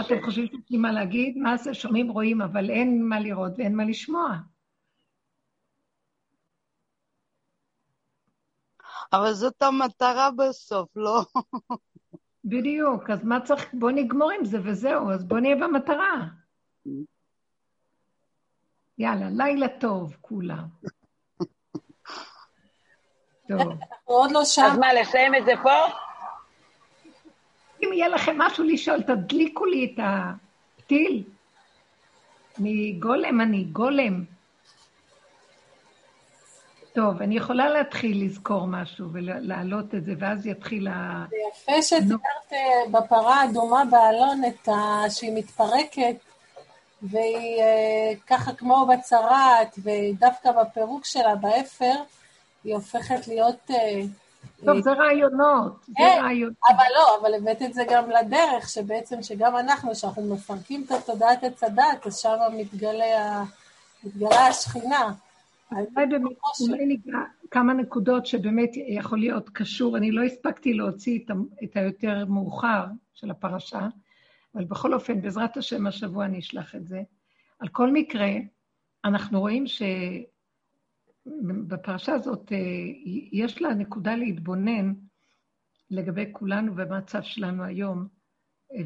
אתם חושבים שיש לי מה להגיד? מה זה שומעים, רואים, אבל אין מה לראות ואין מה לשמוע. אבל זאת המטרה בסוף, לא? בדיוק, אז מה צריך, בוא נגמור עם זה וזהו, אז בוא נהיה במטרה. יאללה, לילה טוב, כולם. טוב. אנחנו עוד לא שם. אז מה, לסיים את זה פה? אם יהיה לכם משהו לשאול, תדליקו לי את הפתיל. אני גולם, אני גולם. טוב, אני יכולה להתחיל לזכור משהו ולהעלות את זה, ואז יתחיל ה... זה יפה שתיארת אה, בפרה האדומה באלון את ה... שהיא מתפרקת, והיא אה, ככה כמו בצרעת, ודווקא בפירוק שלה, באפר, היא הופכת להיות... אה, טוב, זה רעיונות. כן, אבל לא, אבל הבאת את זה גם לדרך, שבעצם שגם אנחנו, כשאנחנו מפרקים את התודעת עץ הדת, אז שם מתגלה, השכינה. אולי ניגע כמה נקודות שבאמת יכול להיות קשור, אני לא הספקתי להוציא את היותר מאוחר של הפרשה, אבל בכל אופן, בעזרת השם, השבוע אני אשלח את זה. על כל מקרה, אנחנו רואים שבפרשה הזאת אה, יש לה נקודה להתבונן לגבי כולנו במצב שלנו היום,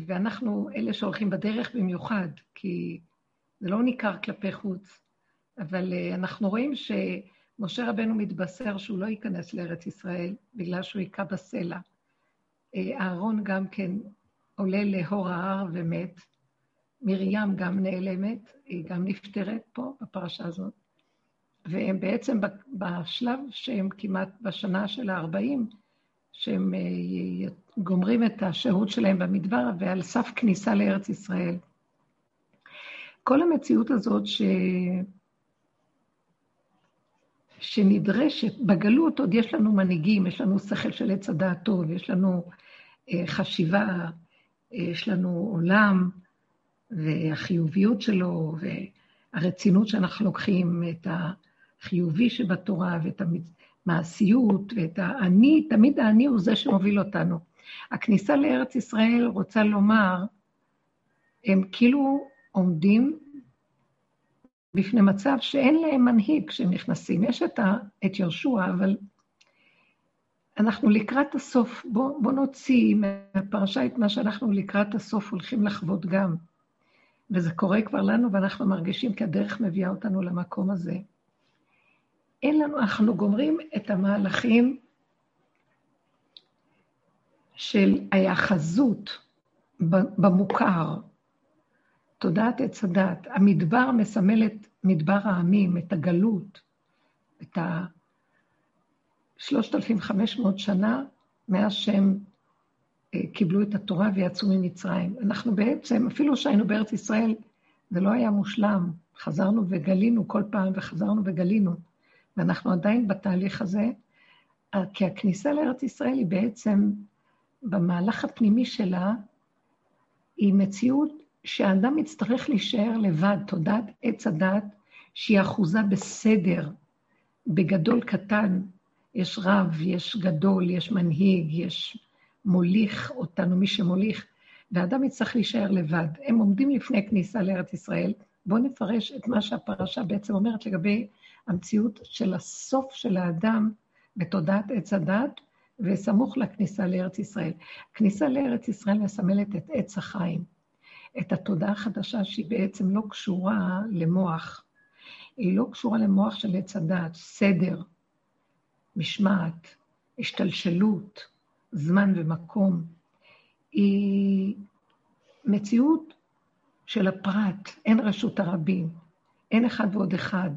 ואנחנו אלה שהולכים בדרך במיוחד, כי זה לא ניכר כלפי חוץ. אבל uh, אנחנו רואים שמשה רבנו מתבשר שהוא לא ייכנס לארץ ישראל בגלל שהוא היכה בסלע. אהרון גם כן עולה להור ההר ומת. מרים גם נעלמת, היא גם נפטרת פה בפרשה הזאת. והם בעצם בשלב שהם כמעט בשנה של ה-40, שהם uh, גומרים את השהות שלהם במדבר ועל סף כניסה לארץ ישראל. כל המציאות הזאת ש... שנדרשת, בגלות עוד יש לנו מנהיגים, יש לנו שכל של עץ הדעת טוב, יש לנו אה, חשיבה, אה, יש לנו עולם, והחיוביות שלו, והרצינות שאנחנו לוקחים, את החיובי שבתורה, ואת המעשיות, ואת האני, תמיד האני הוא זה שמוביל אותנו. הכניסה לארץ ישראל רוצה לומר, הם כאילו עומדים בפני מצב שאין להם מנהיג כשהם נכנסים. יש את, את יהושע, אבל אנחנו לקראת הסוף. בואו בוא נוציא מהפרשה את מה שאנחנו לקראת הסוף הולכים לחוות גם. וזה קורה כבר לנו, ואנחנו מרגישים כי הדרך מביאה אותנו למקום הזה. אין לנו, אנחנו גומרים את המהלכים של ההיאחזות במוכר, תודעת עץ הדת. המדבר מסמל את מדבר העמים, את הגלות, את ה-3,500 שנה מאז שהם אה, קיבלו את התורה ויצאו ממצרים. אנחנו בעצם, אפילו שהיינו בארץ ישראל, זה לא היה מושלם. חזרנו וגלינו כל פעם, וחזרנו וגלינו. ואנחנו עדיין בתהליך הזה, כי הכניסה לארץ ישראל היא בעצם, במהלך הפנימי שלה, היא מציאות שהאדם יצטרך להישאר לבד, תודעת עץ הדת, שהיא אחוזה בסדר, בגדול קטן. יש רב, יש גדול, יש מנהיג, יש מוליך אותנו, מי שמוליך, והאדם יצטרך להישאר לבד. הם עומדים לפני כניסה לארץ ישראל. בואו נפרש את מה שהפרשה בעצם אומרת לגבי המציאות של הסוף של האדם בתודעת עץ הדת, וסמוך לכניסה לארץ ישראל. כניסה לארץ ישראל מסמלת את עץ החיים. את התודעה החדשה שהיא בעצם לא קשורה למוח. היא לא קשורה למוח של עץ הדעת, סדר, משמעת, השתלשלות, זמן ומקום. היא מציאות של הפרט, אין רשות הרבים, אין אחד ועוד אחד,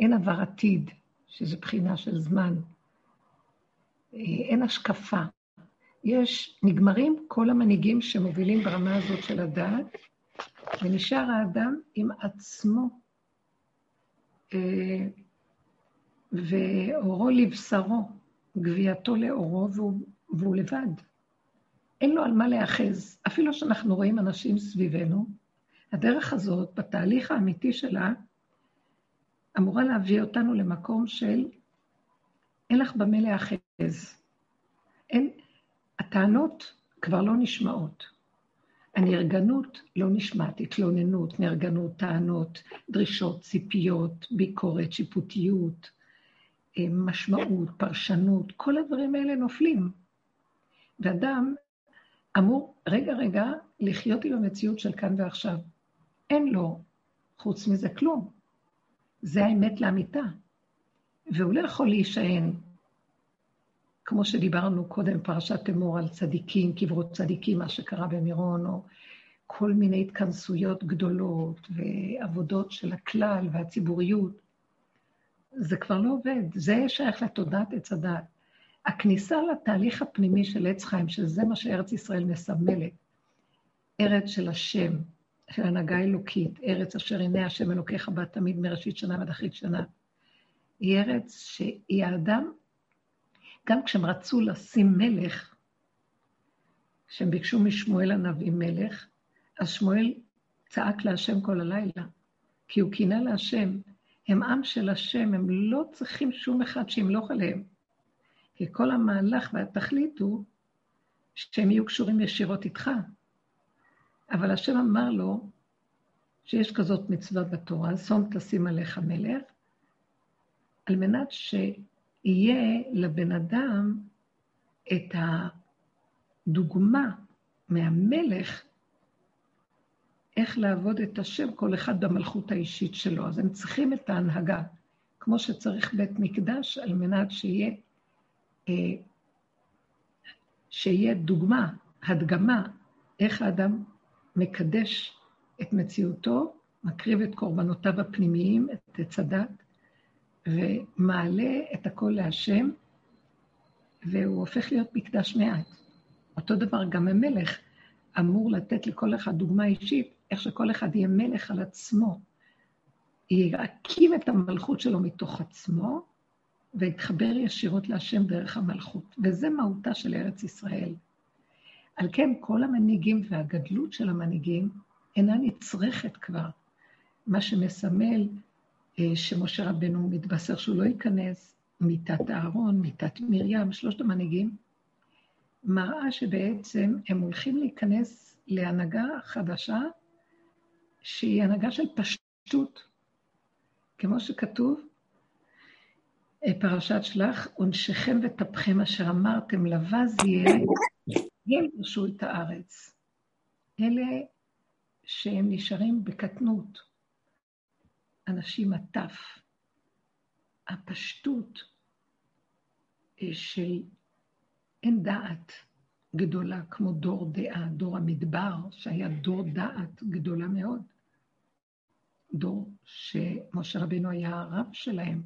אין עבר עתיד, שזה בחינה של זמן, אין השקפה. יש, נגמרים כל המנהיגים שמובילים ברמה הזאת של הדעת, ונשאר האדם עם עצמו, אה, ואורו לבשרו, גווייתו לאורו, והוא, והוא לבד. אין לו על מה להיאחז. אפילו שאנחנו רואים אנשים סביבנו, הדרך הזאת, בתהליך האמיתי שלה, אמורה להביא אותנו למקום של אין לך במה להיאחז. אין, הטענות כבר לא נשמעות. הנרגנות לא נשמעת, התלוננות, נרגנות, טענות, דרישות, ציפיות, ביקורת, שיפוטיות, אה, משמעות, פרשנות, כל הדברים האלה נופלים. ואדם אמור, רגע, רגע, לחיות עם המציאות של כאן ועכשיו. אין לו, חוץ מזה, כלום. זה האמת לאמיתה. והוא לא יכול להישען, כמו שדיברנו קודם, פרשת אמור על צדיקים, קברות צדיקים, מה שקרה במירון, או כל מיני התכנסויות גדולות ועבודות של הכלל והציבוריות. זה כבר לא עובד, זה שייך לתודעת עץ הדת. הכניסה לתהליך הפנימי של עץ חיים, שזה מה שארץ ישראל מסמלת, ארץ של השם, של הנהגה אלוקית, ארץ אשר הנה השם אלוקיך בה תמיד מראשית שנה ועד אחרית שנה. היא ארץ שהיא האדם, גם כשהם רצו לשים מלך, כשהם ביקשו משמואל הנביא מלך, אז שמואל צעק להשם כל הלילה, כי הוא קינה להשם. הם עם של השם, הם לא צריכים שום אחד שימלוך עליהם. כי כל המהלך והתכלית הוא שהם יהיו קשורים ישירות איתך. אבל השם אמר לו שיש כזאת מצווה בתורה, שום תשים עליך מלך, על מנת שיהיה לבן אדם את הדוגמה מהמלך איך לעבוד את השם, כל אחד במלכות האישית שלו. אז הם צריכים את ההנהגה, כמו שצריך בית מקדש, על מנת שיהיה, אה, שיהיה דוגמה, הדגמה, איך האדם מקדש את מציאותו, מקריב את קורבנותיו הפנימיים, את עץ הדת, ומעלה את הכל להשם, והוא הופך להיות מקדש מעט. אותו דבר גם המלך אמור לתת לכל אחד דוגמה אישית, איך שכל אחד יהיה מלך על עצמו, יקים את המלכות שלו מתוך עצמו, ויתחבר ישירות להשם דרך המלכות. וזה מהותה של ארץ ישראל. על כן, כל המנהיגים והגדלות של המנהיגים אינה נצרכת כבר. מה שמסמל אה, שמשה רבנו מתבשר שהוא לא ייכנס, מיתת אהרון, מיתת מרים, שלושת המנהיגים, מראה שבעצם הם הולכים להיכנס להנהגה חדשה, שהיא הנהגה של פשטות. כמו שכתוב, אה, פרשת שלח, עונשכם וטפכם אשר אמרתם לבז יהיה, הם ירשו את הארץ. אלה שהם נשארים בקטנות, אנשים הטף, הפשטות אה, של אין דעת גדולה כמו דור דעה, דור המדבר, שהיה דור דעת גדולה מאוד. דור שמשה רבינו היה הרב שלהם,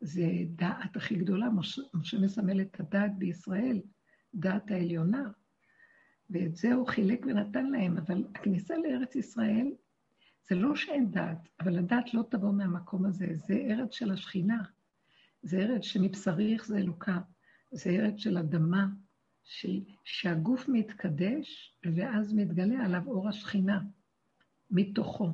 זה דעת הכי גדולה, משה, משה מסמל את הדעת בישראל, דעת העליונה. ואת זה הוא חילק ונתן להם, אבל הכניסה לארץ ישראל, זה לא שאין דת, אבל הדת לא תבוא מהמקום הזה, זה ארץ של השכינה, זה ארץ שמבשריך זה אלוקה, זה ארץ של אדמה, של, שהגוף מתקדש, ואז מתגלה עליו אור השכינה, מתוכו.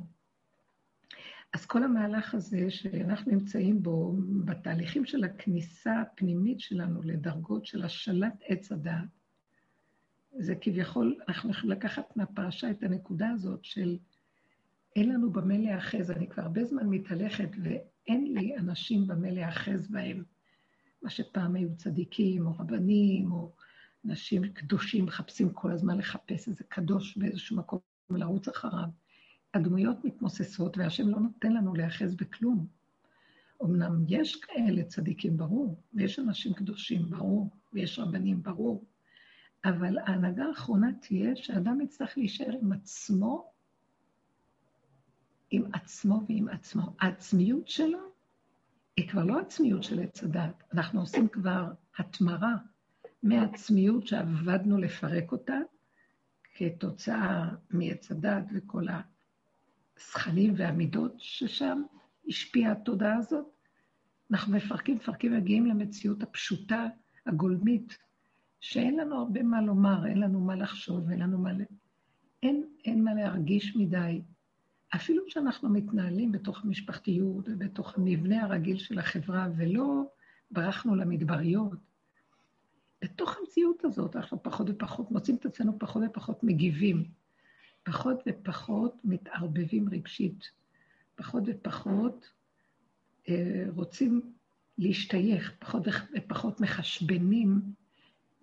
אז כל המהלך הזה שאנחנו נמצאים בו, בתהליכים של הכניסה הפנימית שלנו לדרגות של השלט עץ הדעת, זה כביכול, אנחנו יכולים לקחת מהפרשה את הנקודה הזאת של אין לנו במה להיאחז. אני כבר הרבה זמן מתהלכת ואין לי אנשים במה להיאחז בהם. מה שפעם היו צדיקים או רבנים או אנשים קדושים מחפשים כל הזמן לחפש איזה קדוש באיזשהו מקום ולרוץ אחריו. הדמויות מתמוססות והשם לא נותן לנו להיאחז בכלום. אמנם יש כאלה צדיקים, ברור, ויש אנשים קדושים, ברור, ויש רבנים, ברור, אבל ההנהגה האחרונה תהיה שאדם יצטרך להישאר עם עצמו, עם עצמו ועם עצמו. העצמיות שלו היא כבר לא עצמיות של עץ הדת, אנחנו עושים כבר התמרה מעצמיות שעבדנו לפרק אותה, כתוצאה מעץ הדת וכל הזכנים והמידות ששם השפיעה התודעה הזאת. אנחנו מפרקים, מפרקים, מגיעים למציאות הפשוטה, הגולמית, שאין לנו הרבה מה לומר, אין לנו מה לחשוב, אין לנו מה... אין, אין מה להרגיש מדי. אפילו שאנחנו מתנהלים בתוך המשפחתיות ובתוך המבנה הרגיל של החברה, ולא ברחנו למדבריות, בתוך המציאות הזאת אנחנו פחות ופחות מוצאים את עצמנו פחות ופחות מגיבים. פחות ופחות מתערבבים רגשית, פחות ופחות אה, רוצים להשתייך, פחות ופחות מחשבנים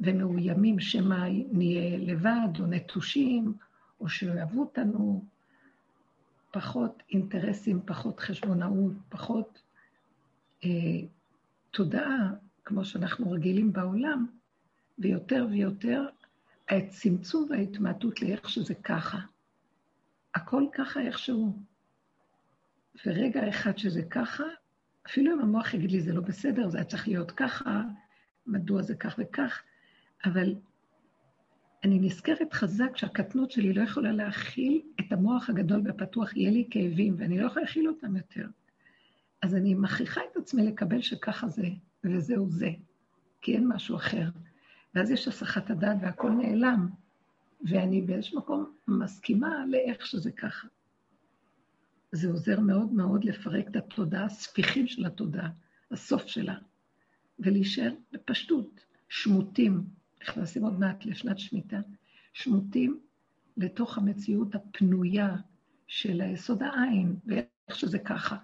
ומאוימים שמא נהיה לבד או נטושים, או שאוהבו אותנו, פחות אינטרסים, פחות חשבונאות, פחות אה, תודעה, כמו שאנחנו רגילים בעולם, ויותר ויותר הצמצום וההתמעטות לאיך שזה ככה. הכל ככה איכשהו. ורגע אחד שזה ככה, אפילו אם המוח יגיד לי זה לא בסדר, זה היה צריך להיות ככה, מדוע זה כך וכך, אבל אני נזכרת חזק שהקטנות שלי לא יכולה להכיל את המוח הגדול והפתוח, יהיה לי כאבים, ואני לא יכולה להכיל אותם יותר. אז אני מכריחה את עצמי לקבל שככה זה, וזהו זה, כי אין משהו אחר. ואז יש הסחת הדעת והכל נעלם, ואני באיזשהו מקום מסכימה לאיך שזה ככה. זה עוזר מאוד מאוד לפרק את התודעה, הספיחים של התודעה, הסוף שלה, ולהישאר בפשטות, שמוטים, נכנסים עוד מעט לשנת שמיטה, שמוטים לתוך המציאות הפנויה של היסוד העין, ואיך שזה ככה.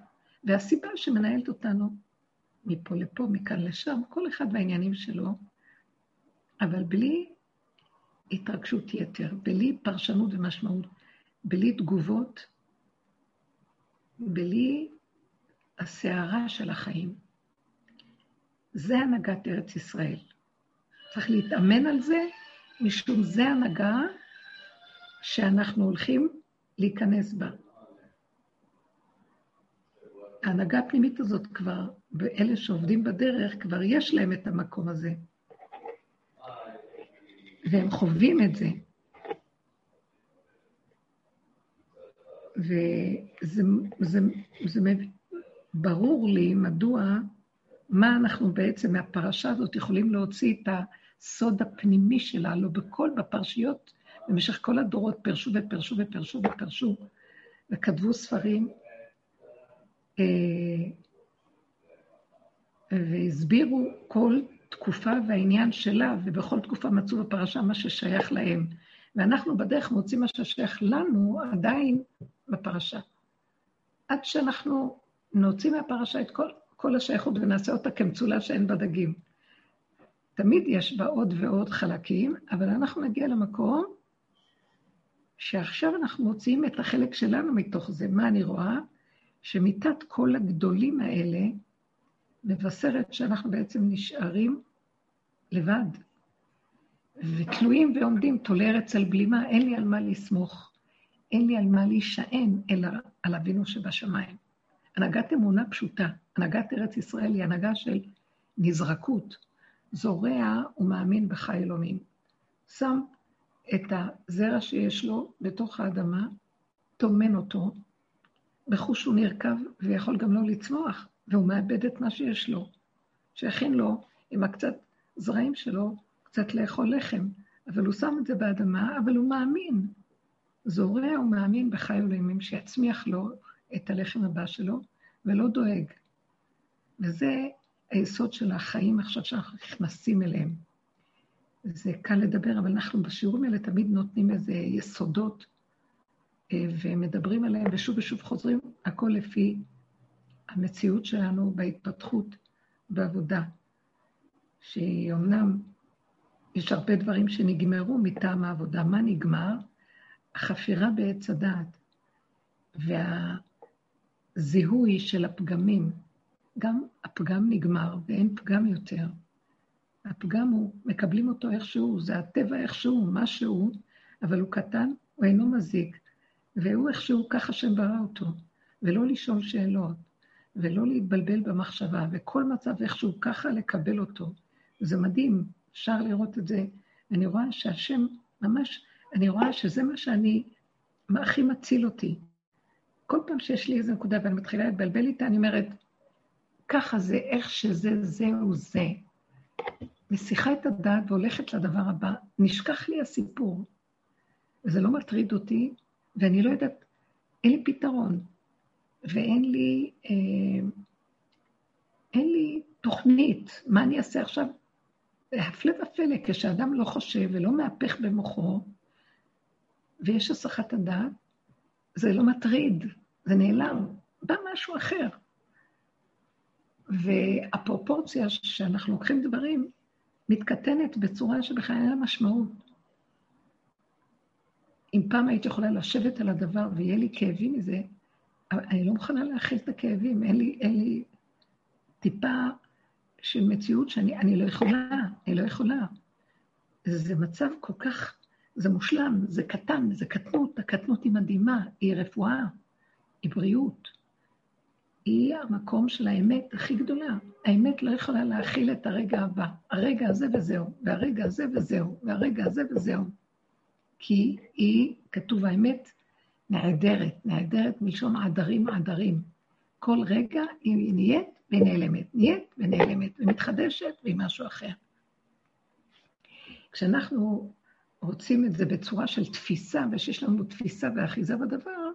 והסיבה שמנהלת אותנו מפה לפה, מכאן לשם, כל אחד והעניינים שלו, אבל בלי התרגשות יתר, בלי פרשנות ומשמעות, בלי תגובות, בלי הסערה של החיים. זה הנהגת ארץ ישראל. צריך להתאמן על זה, משום זה הנהגה שאנחנו הולכים להיכנס בה. ההנהגה הפנימית הזאת כבר, ואלה שעובדים בדרך, כבר יש להם את המקום הזה. והם חווים את זה. וזה זה, זה, זה ברור לי מדוע, מה אנחנו בעצם מהפרשה הזאת יכולים להוציא את הסוד הפנימי שלה, לא בכל, בפרשיות, במשך כל הדורות פרשו ופרשו ופרשו ופרשו, וכתבו ספרים, אה, והסבירו כל תקופה והעניין שלה, ובכל תקופה מצאו בפרשה מה ששייך להם. ואנחנו בדרך מוצאים מה ששייך לנו עדיין בפרשה. עד שאנחנו נוציא מהפרשה את כל, כל השייכות ונעשה אותה כמצולה שאין בה דגים. תמיד יש בה עוד ועוד חלקים, אבל אנחנו נגיע למקום שעכשיו אנחנו מוציאים את החלק שלנו מתוך זה. מה אני רואה? שמיתת כל הגדולים האלה מבשרת שאנחנו בעצם נשארים לבד, ותלויים ועומדים תולי ארץ על בלימה, אין לי על מה לסמוך, אין לי על מה להישען, אלא על אבינו שבשמיים. הנהגת אמונה פשוטה, הנהגת ארץ ישראל היא הנהגה של נזרקות, זורע ומאמין בחי אלוהים. שם את הזרע שיש לו בתוך האדמה, טומן אותו, בחוש הוא נרקב ויכול גם לא לצמוח, והוא מאבד את מה שיש לו, שיכין לו עם הקצת זרעים שלו קצת לאכול לחם, אבל הוא שם את זה באדמה, אבל הוא מאמין. זורע ומאמין בחי אלוהימים שיצמיח לו את הלחם הבא שלו, ולא דואג. וזה היסוד של החיים עכשיו שאנחנו נכנסים אליהם. זה קל לדבר, אבל אנחנו בשיעורים האלה תמיד נותנים איזה יסודות, אה, ומדברים עליהם, ושוב ושוב חוזרים, הכל לפי המציאות שלנו בהתפתחות, בעבודה, שהיא אמנם, יש הרבה דברים שנגמרו מטעם העבודה. מה נגמר? החפירה בעץ הדעת והזיהוי של הפגמים. גם הפגם נגמר ואין פגם יותר. הפגם הוא, מקבלים אותו איכשהו, זה הטבע איכשהו, משהו, אבל הוא קטן, הוא אינו מזיק, והוא איכשהו, ככה שם ברא אותו, ולא לשאול שאלות. ולא להתבלבל במחשבה, וכל מצב איכשהו ככה לקבל אותו. זה מדהים, אפשר לראות את זה. אני רואה שהשם, ממש, אני רואה שזה מה שאני, מה הכי מציל אותי. כל פעם שיש לי איזו נקודה ואני מתחילה להתבלבל איתה, אני אומרת, ככה זה, איך שזה, זהו זה. מסיחה את הדעת והולכת לדבר הבא, נשכח לי הסיפור. וזה לא מטריד אותי, ואני לא יודעת, אין לי פתרון. ואין לי, אה, אין לי תוכנית, מה אני אעשה עכשיו? הפלא ופלא, כשאדם לא חושב ולא מהפך במוחו, ויש הסחת הדעת, זה לא מטריד, זה נעלם, בא משהו אחר. והפרופורציה שאנחנו לוקחים דברים מתקטנת בצורה שבכלל אין לה משמעות. אם פעם הייתי יכולה לשבת על הדבר ויהיה לי כאבים מזה, אני לא מוכנה להכיל את הכאבים, אין לי, אין לי טיפה של מציאות שאני לא יכולה, אני לא יכולה. זה מצב כל כך, זה מושלם, זה קטן, זה קטנות, הקטנות היא מדהימה, היא רפואה, היא בריאות. היא המקום של האמת הכי גדולה. האמת לא יכולה להכיל את הרגע הבא. הרגע הזה וזהו, והרגע הזה וזהו, והרגע הזה וזהו. כי היא, כתוב האמת, נעדרת, נעדרת מלשון עדרים עדרים. כל רגע היא נהיית והיא נעלמת, נהיית ונעלמת, ומתחדשת והיא משהו אחר. כשאנחנו רוצים את זה בצורה של תפיסה, ושיש לנו תפיסה ואחיזה בדבר,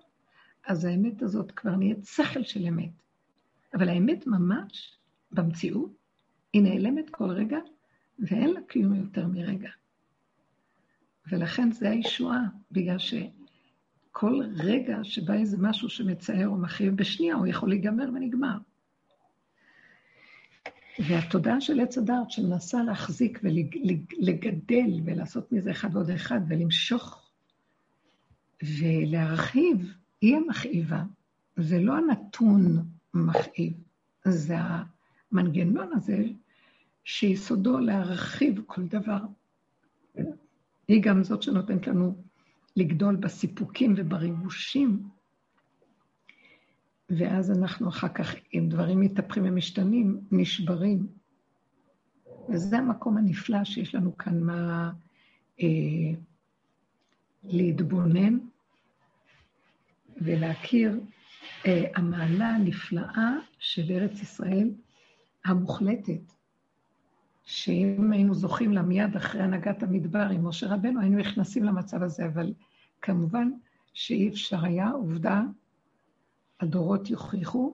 אז האמת הזאת כבר נהיית שכל של אמת. אבל האמת ממש, במציאות, היא נעלמת כל רגע, ואין לה קיום יותר מרגע. ולכן זה הישועה, בגלל שכל רגע שבא איזה משהו שמצער או מכאיב בשנייה, הוא יכול להיגמר ונגמר. והתודעה של עץ הדעת שמנסה להחזיק ולגדל ולעשות מזה אחד ועוד אחד ולמשוך ולהרחיב, היא המכאיבה. זה לא הנתון מכאיב, זה המנגנון הזה שיסודו להרחיב כל דבר. היא גם זאת שנותנת לנו לגדול בסיפוקים ובריגושים, ואז אנחנו אחר כך, אם דברים מתהפכים ומשתנים, נשברים. וזה המקום הנפלא שיש לנו כאן מה אה, להתבונן ולהכיר המעלה הנפלאה של ארץ ישראל המוחלטת, שאם היינו זוכים לה מיד אחרי הנהגת המדבר עם משה רבנו, היינו נכנסים למצב הזה, אבל כמובן שאי אפשר היה, עובדה, הדורות יוכיחו,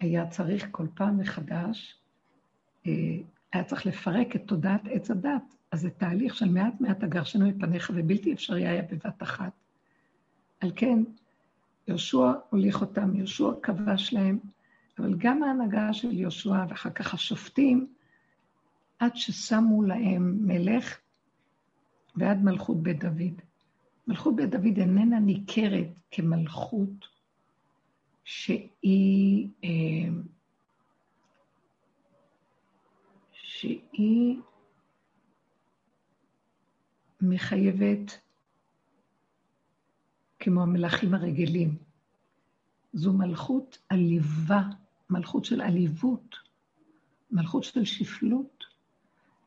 היה צריך כל פעם מחדש, אה, היה צריך לפרק את תודעת עץ הדת, אז זה תהליך של מעט מעט הגרשנו מפניך, ובלתי אפשרי היה בבת אחת. על כן, יהושע הוליך אותם, יהושע כבש להם, אבל גם ההנהגה של יהושע ואחר כך השופטים, עד ששמו להם מלך ועד מלכות בית דוד. מלכות בית דוד איננה ניכרת כמלכות שהיא, אה, שהיא מחייבת כמו המלכים הרגילים. זו מלכות עליבה, מלכות של עליבות, מלכות של שפלות.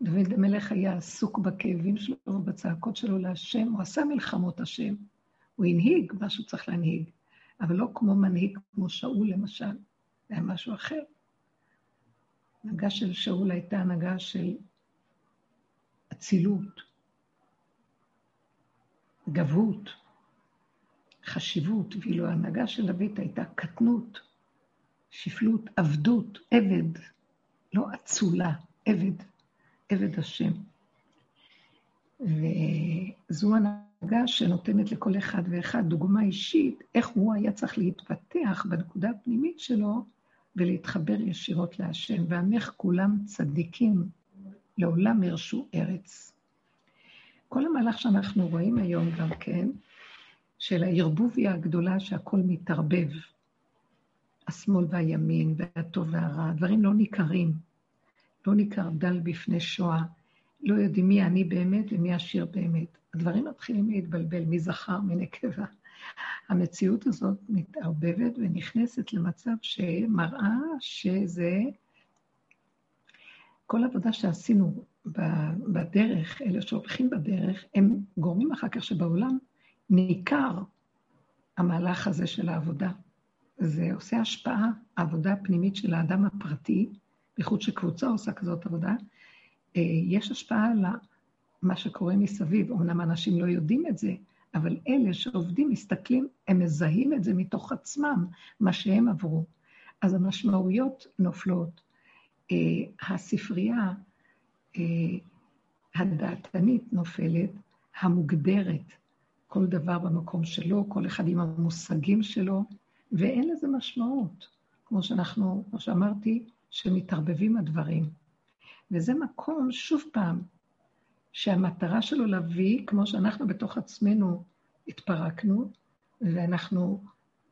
דוד המלך היה עסוק בכאבים שלו ובצעקות שלו להשם, הוא עשה מלחמות השם, הוא הנהיג מה שהוא צריך להנהיג, אבל לא כמו מנהיג כמו שאול למשל, זה היה משהו אחר. הנהגה של שאול הייתה הנהגה של אצילות, גבות, חשיבות, ואילו ההנהגה של דוד הייתה קטנות, שפלות, עבדות, עבד, לא אצולה, עבד, עבד השם. וזו הנהגה שנותנת לכל אחד ואחד דוגמה אישית, איך הוא היה צריך להתפתח בנקודה הפנימית שלו ולהתחבר ישירות להשם. ועמך כולם צדיקים, לעולם ירשו ארץ. כל המהלך שאנחנו רואים היום גם כן, של הערבוביה הגדולה שהכל מתערבב. השמאל והימין, והטוב והרע, הדברים לא ניכרים. לא ניכר דל בפני שואה, לא יודעים מי אני באמת ומי עשיר באמת. הדברים מתחילים להתבלבל, מי זכר, מי נקבה. המציאות הזאת מתערבבת ונכנסת למצב שמראה שזה... כל עבודה שעשינו בדרך, אלה שהולכים בדרך, הם גורמים אחר כך שבעולם ניכר המהלך הזה של העבודה. זה עושה השפעה, העבודה הפנימית של האדם הפרטי, בייחוד שקבוצה עושה כזאת עבודה, אה, יש השפעה על מה שקורה מסביב. אמנם אנשים לא יודעים את זה, אבל אלה שעובדים, מסתכלים, הם מזהים את זה מתוך עצמם, מה שהם עברו. אז המשמעויות נופלות. אה, הספרייה אה, הדעתנית נופלת, המוגדרת, כל דבר במקום שלו, כל אחד עם המושגים שלו, ואין לזה משמעות. כמו שאנחנו, כמו שאמרתי, שמתערבבים הדברים. וזה מקום, שוב פעם, שהמטרה שלו להביא, כמו שאנחנו בתוך עצמנו התפרקנו, ואנחנו,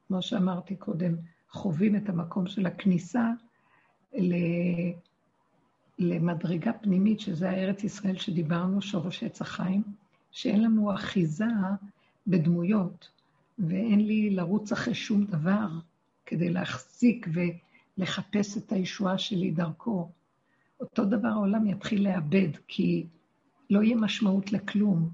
כמו שאמרתי קודם, חווים את המקום של הכניסה למדרגה פנימית, שזה הארץ ישראל שדיברנו, שורש עץ החיים, שאין לנו אחיזה בדמויות, ואין לי לרוץ אחרי שום דבר כדי להחזיק ולחפש את הישועה שלי דרכו. אותו דבר העולם יתחיל לאבד, כי לא יהיה משמעות לכלום.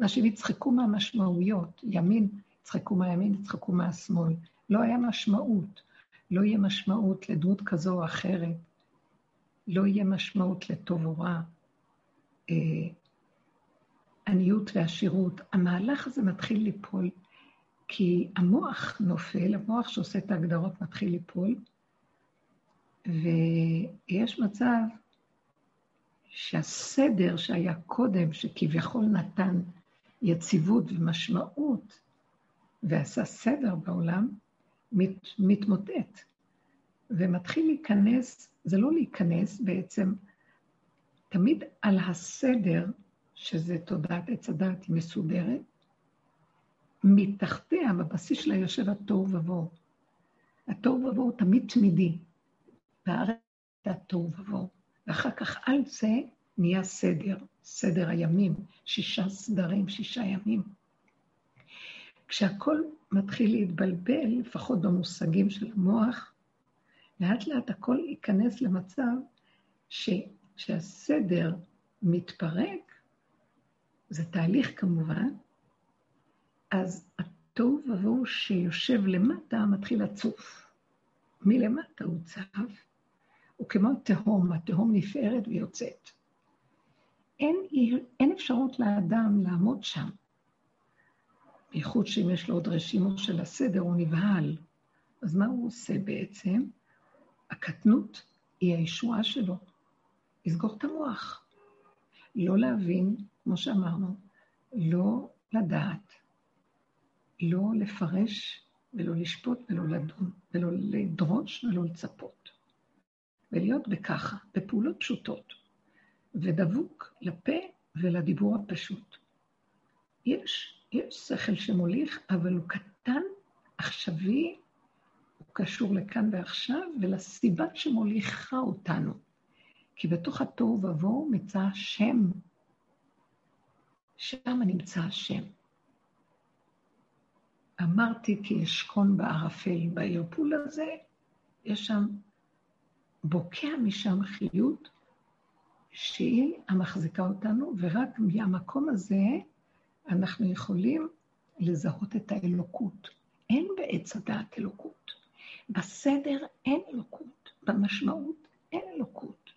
אנשים יצחקו מהמשמעויות, ימין יצחקו מהימין, יצחקו מהשמאל. לא היה משמעות. לא יהיה משמעות לדמות כזו או אחרת. לא יהיה משמעות לטוב או רע. עניות ועשירות. המהלך הזה מתחיל ליפול, כי המוח נופל, המוח שעושה את ההגדרות מתחיל ליפול, ויש מצב שהסדר שהיה קודם, שכביכול נתן יציבות ומשמעות, ועשה סדר בעולם, מת, מתמוטט. ומתחיל להיכנס, זה לא להיכנס בעצם, תמיד על הסדר, שזה תודעת עץ הדת, היא מסודרת, מתחתיה, בבסיס שלה יושב התוהו ובוהו. התוהו ובוהו תמיד תמידי. והארץ התוהו ובוהו. ואחר כך על זה נהיה סדר, סדר הימים, שישה סדרים, שישה ימים. כשהכול מתחיל להתבלבל, לפחות במושגים של המוח, לאט לאט הכל ייכנס למצב ש, שהסדר מתפרק, זה תהליך כמובן, אז התוהו ובוהו שיושב למטה מתחיל לצוף. מלמטה הוא צף, הוא כמו תהום, התהום נפערת ויוצאת. אין, אין אפשרות לאדם לעמוד שם. בייחוד שאם יש לו עוד רשימות של הסדר, הוא נבהל. אז מה הוא עושה בעצם? הקטנות היא הישועה שלו. לסגור את המוח. לא להבין, כמו שאמרנו, לא לדעת, לא לפרש ולא לשפוט ולא לדון, ולא לדרוש ולא לצפות. ולהיות בככה, בפעולות פשוטות, ודבוק לפה ולדיבור הפשוט. יש, יש שכל שמוליך, אבל הוא קטן, עכשווי, הוא קשור לכאן ועכשיו, ולסיבה שמוליכה אותנו. כי בתוך התוהו ובוהו מצא השם. שם נמצא השם. אמרתי כי אשכון בערפל, בערפול הזה, יש שם בוקע משם חיות שהיא המחזיקה אותנו, ורק מהמקום הזה אנחנו יכולים לזהות את האלוקות. אין בעץ הדעת אלוקות. בסדר אין אלוקות, במשמעות אין אלוקות.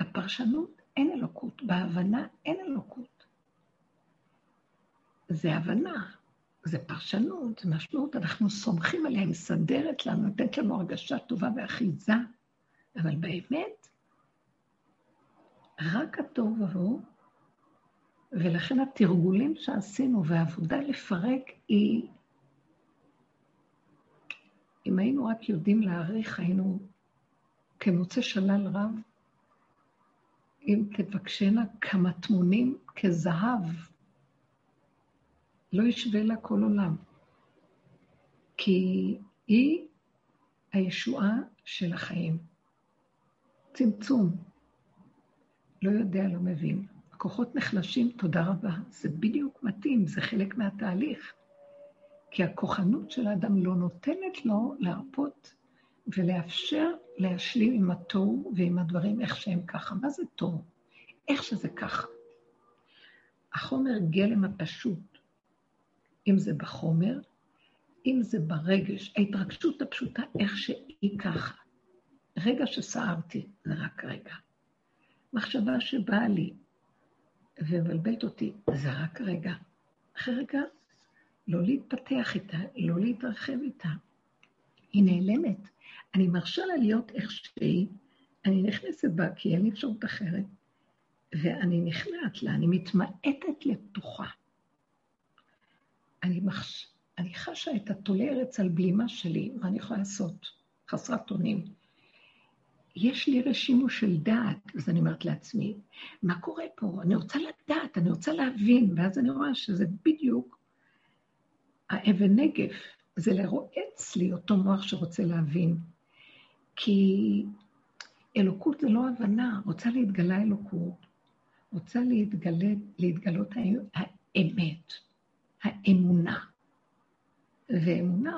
בפרשנות אין אלוקות, בהבנה אין אלוקות. זה הבנה, זה פרשנות, זה משמעות, אנחנו סומכים עליה, היא מסדרת לנו, נותנת לנו הרגשה טובה ואחיזה. אבל באמת, רק התוהו ובוהו, ולכן התרגולים שעשינו והעבודה לפרק היא... אם היינו רק יודעים להעריך, היינו כמוצא שלל רב, אם תבקשנה כמטמונים כזהב, לא ישווה לה כל עולם. כי היא הישועה של החיים. צמצום. לא יודע, לא מבין. הכוחות נחלשים, תודה רבה. זה בדיוק מתאים, זה חלק מהתהליך. כי הכוחנות של האדם לא נותנת לו להרפות ולאפשר להשלים עם התוהו ועם הדברים איך שהם ככה. מה זה תוהו? איך שזה ככה. החומר גלם הפשוט, אם זה בחומר, אם זה ברגש, ההתרגשות הפשוטה איך שהיא ככה. רגע שסערתי, זה רק רגע. מחשבה שבאה לי ומבלבלת אותי, זה רק רגע. אחרי רגע, לא להתפתח איתה, לא להתרחב איתה. היא נעלמת. אני מרשה לה להיות איך שהיא, אני נכנסת בה כי אין לי אפשרות אחרת, ואני נכנעת לה, אני מתמעטת לתוכה. אני, מחש... אני חשה את התולה ארץ על בלימה שלי, מה אני יכולה לעשות? חסרת אונים. יש לי רשימו של דעת, אז אני אומרת לעצמי, מה קורה פה? אני רוצה לדעת, אני רוצה להבין, ואז אני רואה שזה בדיוק האבן נגף, זה לרועץ לי אותו מוח שרוצה להבין. כי אלוקות זה לא הבנה, רוצה להתגלה אלוקות, רוצה להתגלה, להתגלות האמת, האמונה. ואמונה,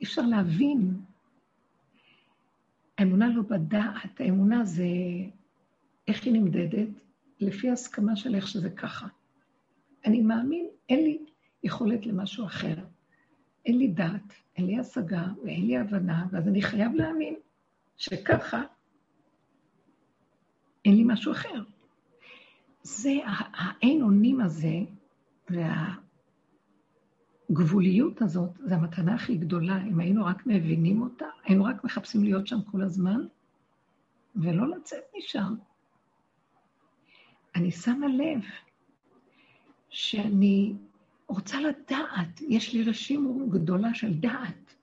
אי אפשר להבין. האמונה לא בדעת, האמונה זה איך היא נמדדת? לפי הסכמה של איך שזה ככה. אני מאמין, אין לי יכולת למשהו אחר. אין לי דעת, אין לי השגה ואין לי הבנה, ואז אני חייב להאמין שככה אין לי משהו אחר. זה האין אונים הזה והגבוליות הזאת, זה המתנה הכי גדולה. אם היינו רק מבינים אותה, היינו רק מחפשים להיות שם כל הזמן, ולא לצאת משם. אני שמה לב שאני רוצה לדעת, יש לי רשימו גדולה של דעת.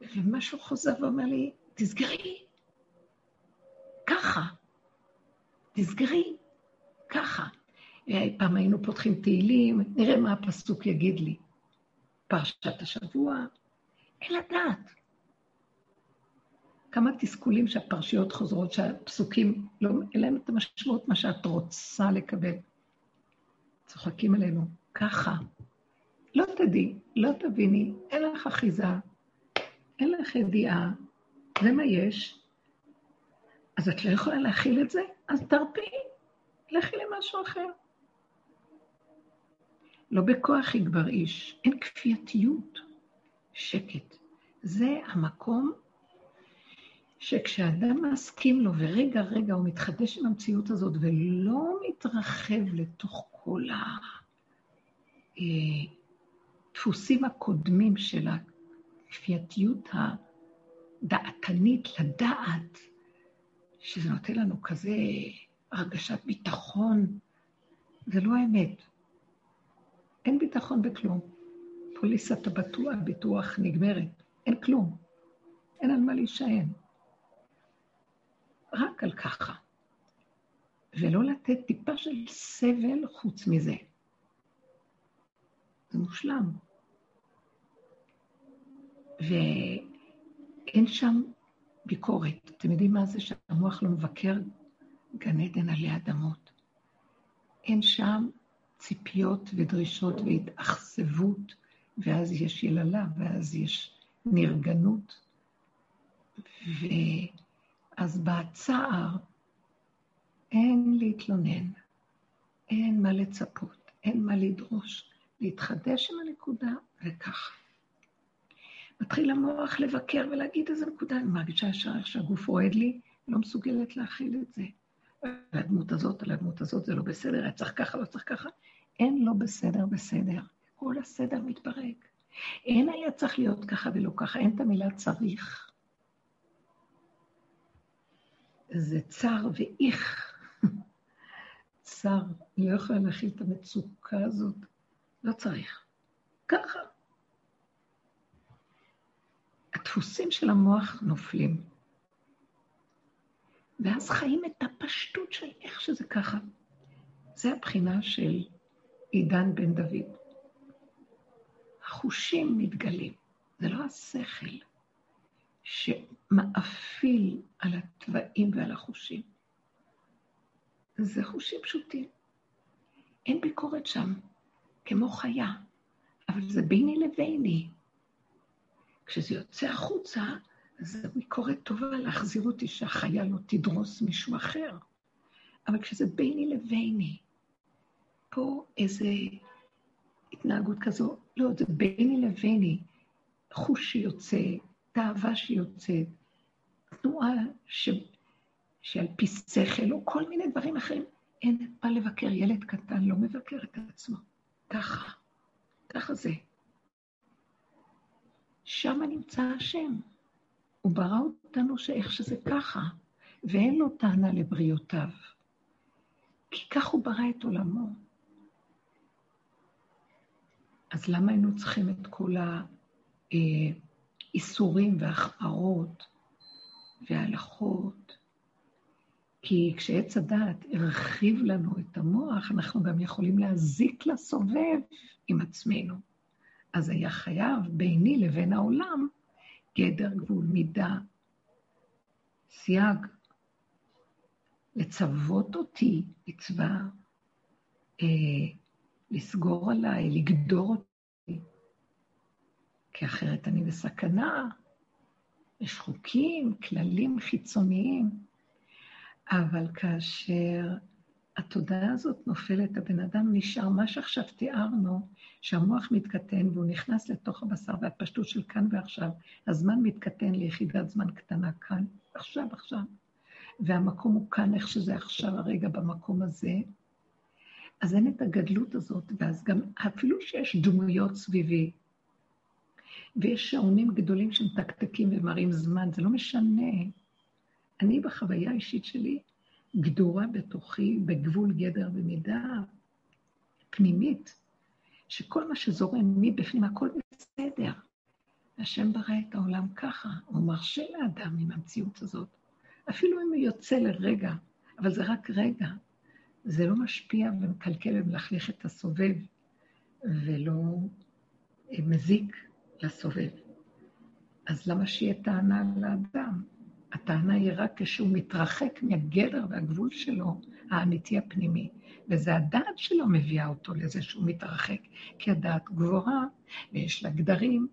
ומשהו חוזר ואומר לי, תסגרי, ככה, תסגרי, ככה. פעם היינו פותחים תהילים, נראה מה הפסוק יגיד לי. פרשת השבוע, אין לדעת. כמה תסכולים שהפרשיות חוזרות, שהפסוקים, לא, אין להם את המשמעות, מה שאת רוצה לקבל. צוחקים עלינו, ככה. לא תדעי, לא תביני, אין לך אחיזה, אין לך ידיעה, זה מה יש, אז את לא יכולה להכיל את זה? אז תרפי, לכי למשהו אחר. לא בכוח יגבר איש, אין כפייתיות, שקט. זה המקום שכשאדם מסכים לו, ורגע רגע הוא מתחדש עם המציאות הזאת ולא מתרחב לתוך כל הדפוסים הקודמים של הכפייתיות הדעתנית לדעת, שזה נותן לנו כזה הרגשת ביטחון, זה לא האמת. אין ביטחון בכלום. פוליסת הבטוח, הביטוח נגמרת, אין כלום. אין על מה להישען. רק על ככה. ולא לתת טיפה של סבל חוץ מזה. זה מושלם. ואין שם ביקורת. אתם יודעים מה זה שהמוח לא מבקר גן עדן עלי אדמות? אין שם ציפיות ודרישות והתאכזבות, ואז יש יללה, ואז יש נרגנות. ואז בצער אין להתלונן, אין מה לצפות, אין מה לדרוש, להתחדש עם הנקודה וככה. מתחיל המוח לבקר ולהגיד איזה נקודה, אני מרגישה ישר איך שהגוף רועד לי, לא מסוגלת להכיל את זה. על הדמות הזאת, על הדמות הזאת, זה לא בסדר, היה צריך ככה, לא צריך ככה. אין לא בסדר בסדר, כל הסדר מתברק. אין היה צריך להיות ככה ולא ככה, אין את המילה צריך. זה צר ואיך. צר, לא יכולה להכיל את המצוקה הזאת, לא צריך. ככה. הדפוסים של המוח נופלים. ואז חיים את הפשטות של איך שזה ככה. זה הבחינה של עידן בן דוד. החושים מתגלים, זה לא השכל שמאפיל על התוואים ועל החושים. זה חושים פשוטים. אין ביקורת שם, כמו חיה, אבל זה ביני לביני. כשזה יוצא החוצה, זו ביקורת טובה להחזיר אותי שהחיה לא תדרוס מישהו אחר. אבל כשזה ביני לביני, פה איזה התנהגות כזו, לא, זה ביני לביני, חוש שיוצא, תאווה שיוצאת, תנועה ש... שעל פי שכל, או כל מיני דברים אחרים. אין מה לבקר, ילד קטן לא מבקר את עצמו. ככה, ככה זה. שם נמצא השם. הוא ברא אותנו שאיך שזה ככה, ואין לו טענה לבריאותיו. כי כך הוא ברא את עולמו. אז למה היינו צריכים את כל האיסורים וההחמרות וההלכות? כי כשעץ הדעת הרחיב לנו את המוח, אנחנו גם יכולים להזיק לסובב עם עצמנו. אז היה חייב ביני לבין העולם גדר, גבול, מידה, סייג, לצוות אותי מצווה, אה, לסגור עליי, לגדור אותי, כי אחרת אני בסכנה. יש חוקים, כללים חיצוניים, אבל כאשר התודעה הזאת נופלת, הבן אדם נשאר, מה שעכשיו תיארנו, שהמוח מתקטן והוא נכנס לתוך הבשר והפשטות של כאן ועכשיו, הזמן מתקטן ליחידת זמן קטנה כאן, עכשיו, עכשיו, והמקום הוא כאן, איך שזה עכשיו, הרגע במקום הזה, אז אין את הגדלות הזאת, ואז גם, אפילו שיש דמויות סביבי, ויש שעונים גדולים שמתקתקים ומראים זמן, זה לא משנה. אני בחוויה האישית שלי, גדורה בתוכי, בגבול גדר ומידה פנימית, שכל מה שזורם מבפנים, הכל בסדר. השם ברא את העולם ככה, הוא מרשה לאדם עם המציאות הזאת. אפילו אם הוא יוצא לרגע, אבל זה רק רגע, זה לא משפיע ומקלקל ומלכלך את הסובב, ולא מזיק לסובב. אז למה שיהיה טענה לאדם? הטענה היא רק כשהוא מתרחק מהגדר והגבול שלו, האמיתי הפנימי. וזה הדעת שלו מביאה אותו לזה שהוא מתרחק. כי הדעת גבוהה, ויש לה גדרים,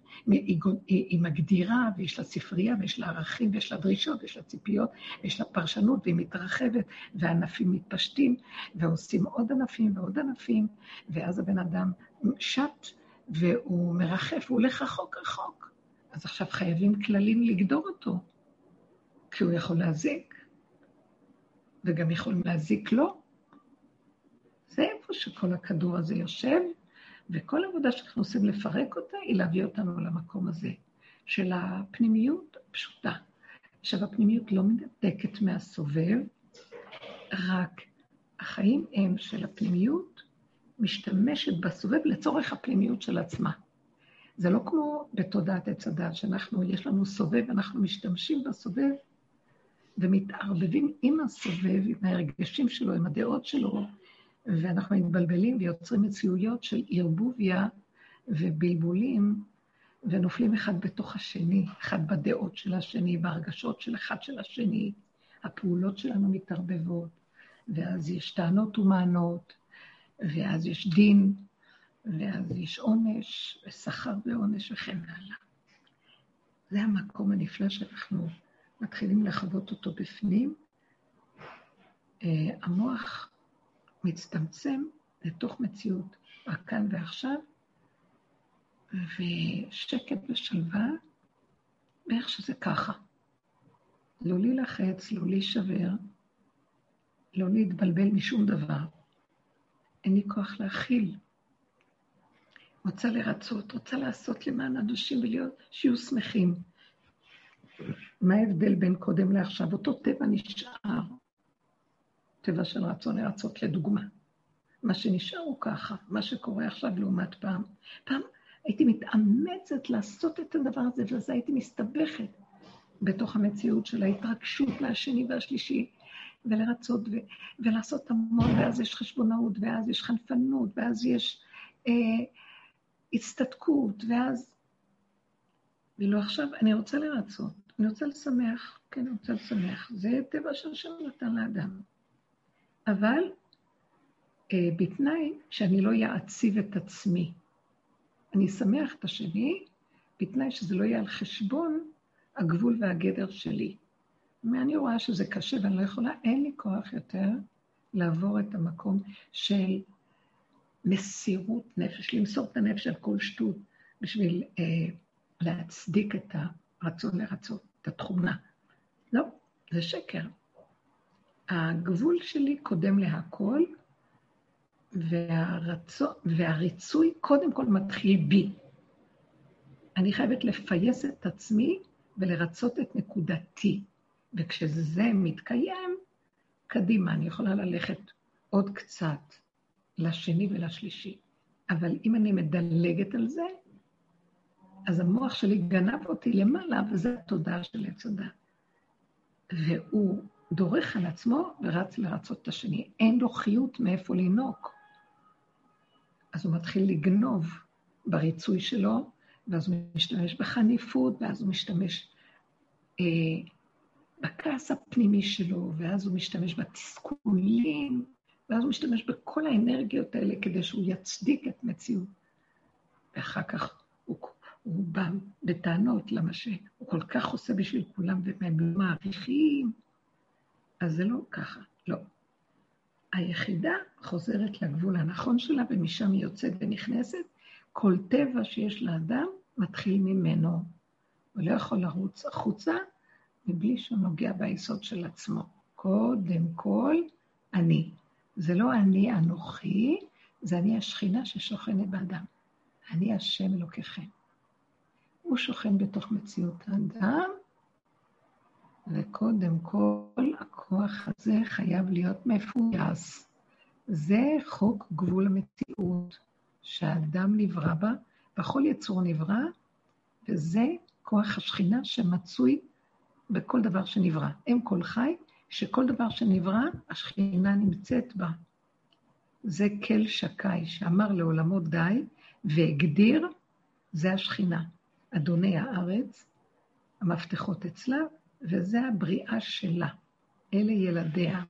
היא, מגדירה, ויש לה ספרייה, ויש לה ערכים, ויש לה דרישות, ויש לה ציפיות, ויש לה פרשנות, והיא מתרחבת, והענפים מתפשטים, ועושים עוד ענפים ועוד ענפים, ואז הבן אדם שט, והוא מרחף, הוא הולך רחוק רחוק. אז עכשיו חייבים כללים לגדור אותו. כי הוא יכול להזיק, וגם יכולים להזיק לו. זה איפה שכל הכדור הזה יושב, וכל העבודה שאנחנו עושים לפרק אותה, היא להביא אותנו למקום הזה, של הפנימיות הפשוטה. עכשיו, הפנימיות לא מנתקת מהסובב, רק החיים הם של הפנימיות משתמשת בסובב לצורך הפנימיות של עצמה. זה לא כמו בתודעת עץ הדת, שאנחנו, יש לנו סובב, אנחנו משתמשים בסובב ומתערבבים עם הסובב, עם הרגשים שלו, עם הדעות שלו, ואנחנו מתבלבלים ויוצרים מציאויות של ערבוביה ובלבולים, ונופלים אחד בתוך השני, אחד בדעות של השני, בהרגשות של אחד של השני. הפעולות שלנו מתערבבות, ואז יש טענות ומענות, ואז יש דין, ואז יש עונש, ושכר ועונש וכן הלאה. זה המקום הנפלא שאנחנו מתחילים לחוות אותו בפנים, אה, המוח מצטמצם לתוך מציאות רק כאן ועכשיו, ושקט ושלווה, ואיך שזה ככה. לא להילחץ, לא להישבר, לא להתבלבל משום דבר. אין לי כוח להכיל. רוצה לרצות, רוצה לעשות למען אנשים ולהיות, שיהיו שמחים. מה ההבדל בין קודם לעכשיו? אותו טבע נשאר. טבע של רצון לרצות, לדוגמה. מה שנשאר הוא ככה, מה שקורה עכשיו לעומת פעם. פעם הייתי מתאמצת לעשות את הדבר הזה, ואז הייתי מסתבכת בתוך המציאות של ההתרגשות מהשני והשלישי, ולרצות ו- ולעשות המון, ואז יש חשבונאות, ואז יש חנפנות, ואז יש אה, הצטדקות, ואז... ואילו עכשיו אני רוצה לרצות. אני רוצה לשמח, כן, אני רוצה לשמח. זה טבע שהשם נתן לאדם. אבל אה, בתנאי שאני לא אעציב את עצמי. אני אשמח את השני, בתנאי שזה לא יהיה על חשבון הגבול והגדר שלי. ואני רואה שזה קשה ואני לא יכולה, אין לי כוח יותר לעבור את המקום של מסירות נפש, למסור את הנפש על כל שטות בשביל אה, להצדיק את הרצון לרצות. התכונה. לא, זה שקר. הגבול שלי קודם להכל, והרצו, והריצוי קודם כל מתחיל בי. אני חייבת לפייס את עצמי ולרצות את נקודתי. וכשזה מתקיים, קדימה, אני יכולה ללכת עוד קצת לשני ולשלישי. אבל אם אני מדלגת על זה, אז המוח שלי גנב אותי למעלה, וזה התודעה של עץ הדת. והוא דורך על עצמו ורץ לרצות את השני. אין לו חיות מאיפה לינוק. אז הוא מתחיל לגנוב בריצוי שלו, ואז הוא משתמש בחניפות, ואז הוא משתמש אה, בכעס הפנימי שלו, ואז הוא משתמש בתסכולים, ואז הוא משתמש בכל האנרגיות האלה כדי שהוא יצדיק את מציאות. ואחר כך הוא, הוא בא בטענות, למה שהוא כל כך עושה בשביל כולם והם לא מעריכים. אז זה לא ככה, לא. היחידה חוזרת לגבול הנכון שלה, ומשם היא יוצאת ונכנסת. כל טבע שיש לאדם מתחיל ממנו. הוא לא יכול לרוץ החוצה מבלי שהוא נוגע ביסוד של עצמו. קודם כל, אני. זה לא אני אנוכי, זה אני השכינה ששוכנת באדם. אני השם אלוקיכם. הוא שוכן בתוך מציאות האדם, וקודם כל, הכוח הזה חייב להיות מפויס. זה חוק גבול המציאות, שהאדם נברא בה, וכל יצור נברא, וזה כוח השכינה שמצוי בכל דבר שנברא. אם כל חי, שכל דבר שנברא, השכינה נמצאת בה. זה כל שקי, שאמר לעולמו די, והגדיר, זה השכינה. אדוני הארץ, המפתחות אצלה, וזה הבריאה שלה. אלה ילדיה,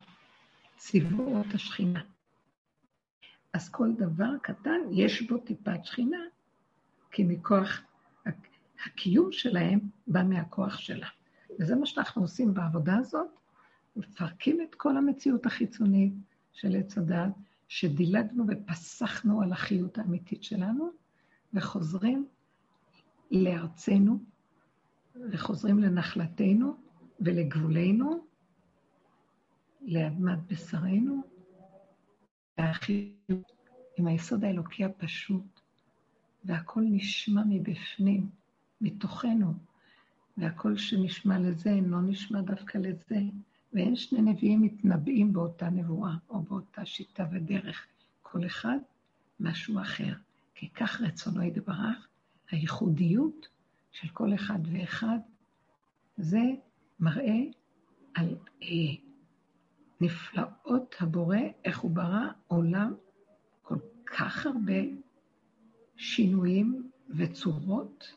צבאות השכינה. אז כל דבר קטן, יש בו טיפת שכינה, כי מכוח הקיום שלהם בא מהכוח שלה. וזה מה שאנחנו עושים בעבודה הזאת, מפרקים את כל המציאות החיצונית של עץ הדת, שדילגנו ופסחנו על החיות האמיתית שלנו, וחוזרים לארצנו, וחוזרים לנחלתנו ולגבולנו, לאדמת בשרנו, והחיות עם היסוד האלוקי הפשוט, והכל נשמע מבפנים, מתוכנו, והכל שנשמע לזה אינו נשמע דווקא לזה, ואין שני נביאים מתנבאים באותה נבואה או באותה שיטה ודרך, כל אחד משהו אחר, כי כך רצונו יתברך, הייחודיות של כל אחד ואחד, זה מראה על אה, נפלאות הבורא, איך הוא ברא עולם כל כך הרבה שינויים וצורות,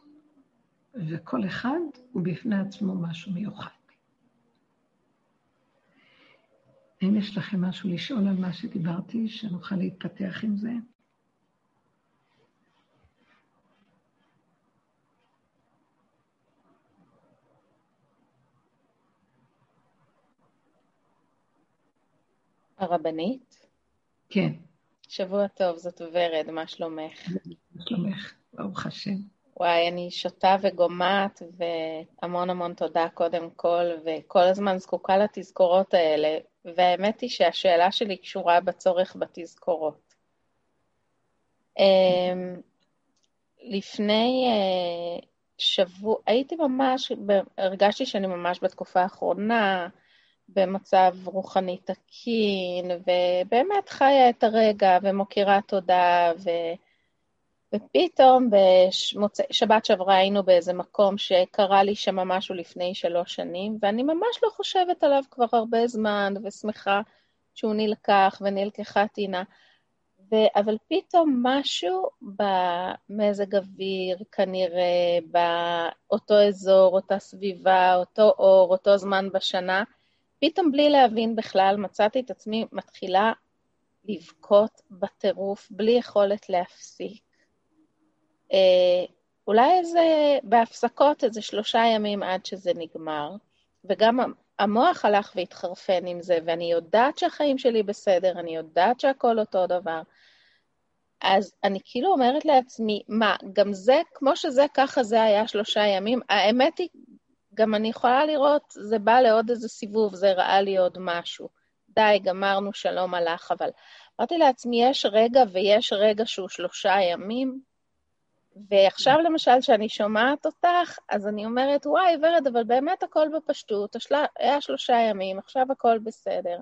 וכל אחד הוא בפני עצמו משהו מיוחד. האם יש לכם משהו לשאול על מה שדיברתי, שנוכל להתפתח עם זה? הרבנית? כן. שבוע טוב, זאת ורד, מה שלומך? מה שלומך? ברוך השם. וואי, אני שותה וגומעת, והמון המון תודה קודם כל, וכל הזמן זקוקה לתזכורות האלה, והאמת היא שהשאלה שלי קשורה בצורך בתזכורות. אמ, לפני אה, שבוע, הייתי ממש, הרגשתי שאני ממש בתקופה האחרונה במצב רוחני תקין, ובאמת חיה את הרגע ומוקירה תודה, ו... ופתאום בשבת שעברה היינו באיזה מקום שקרה לי שם משהו לפני שלוש שנים, ואני ממש לא חושבת עליו כבר הרבה זמן, ושמחה שהוא נלקח ונלקחה טינה. ו- אבל פתאום משהו במזג אוויר, כנראה, באותו אזור, אותה סביבה, אותו אור, אותו זמן בשנה, פתאום בלי להבין בכלל, מצאתי את עצמי מתחילה לבכות בטירוף, בלי יכולת להפסיק. אה, אולי איזה, בהפסקות איזה שלושה ימים עד שזה נגמר, וגם המוח הלך והתחרפן עם זה, ואני יודעת שהחיים שלי בסדר, אני יודעת שהכל אותו דבר. אז אני כאילו אומרת לעצמי, מה, גם זה, כמו שזה, ככה זה היה שלושה ימים? האמת היא, גם אני יכולה לראות, זה בא לעוד איזה סיבוב, זה ראה לי עוד משהו. די, גמרנו, שלום הלך, אבל אמרתי לעצמי, יש רגע ויש רגע שהוא שלושה ימים, ועכשיו למשל, כשאני שומעת אותך, אז אני אומרת, וואי, ורד, אבל באמת הכל בפשטות, השל... היה שלושה ימים, עכשיו הכל בסדר.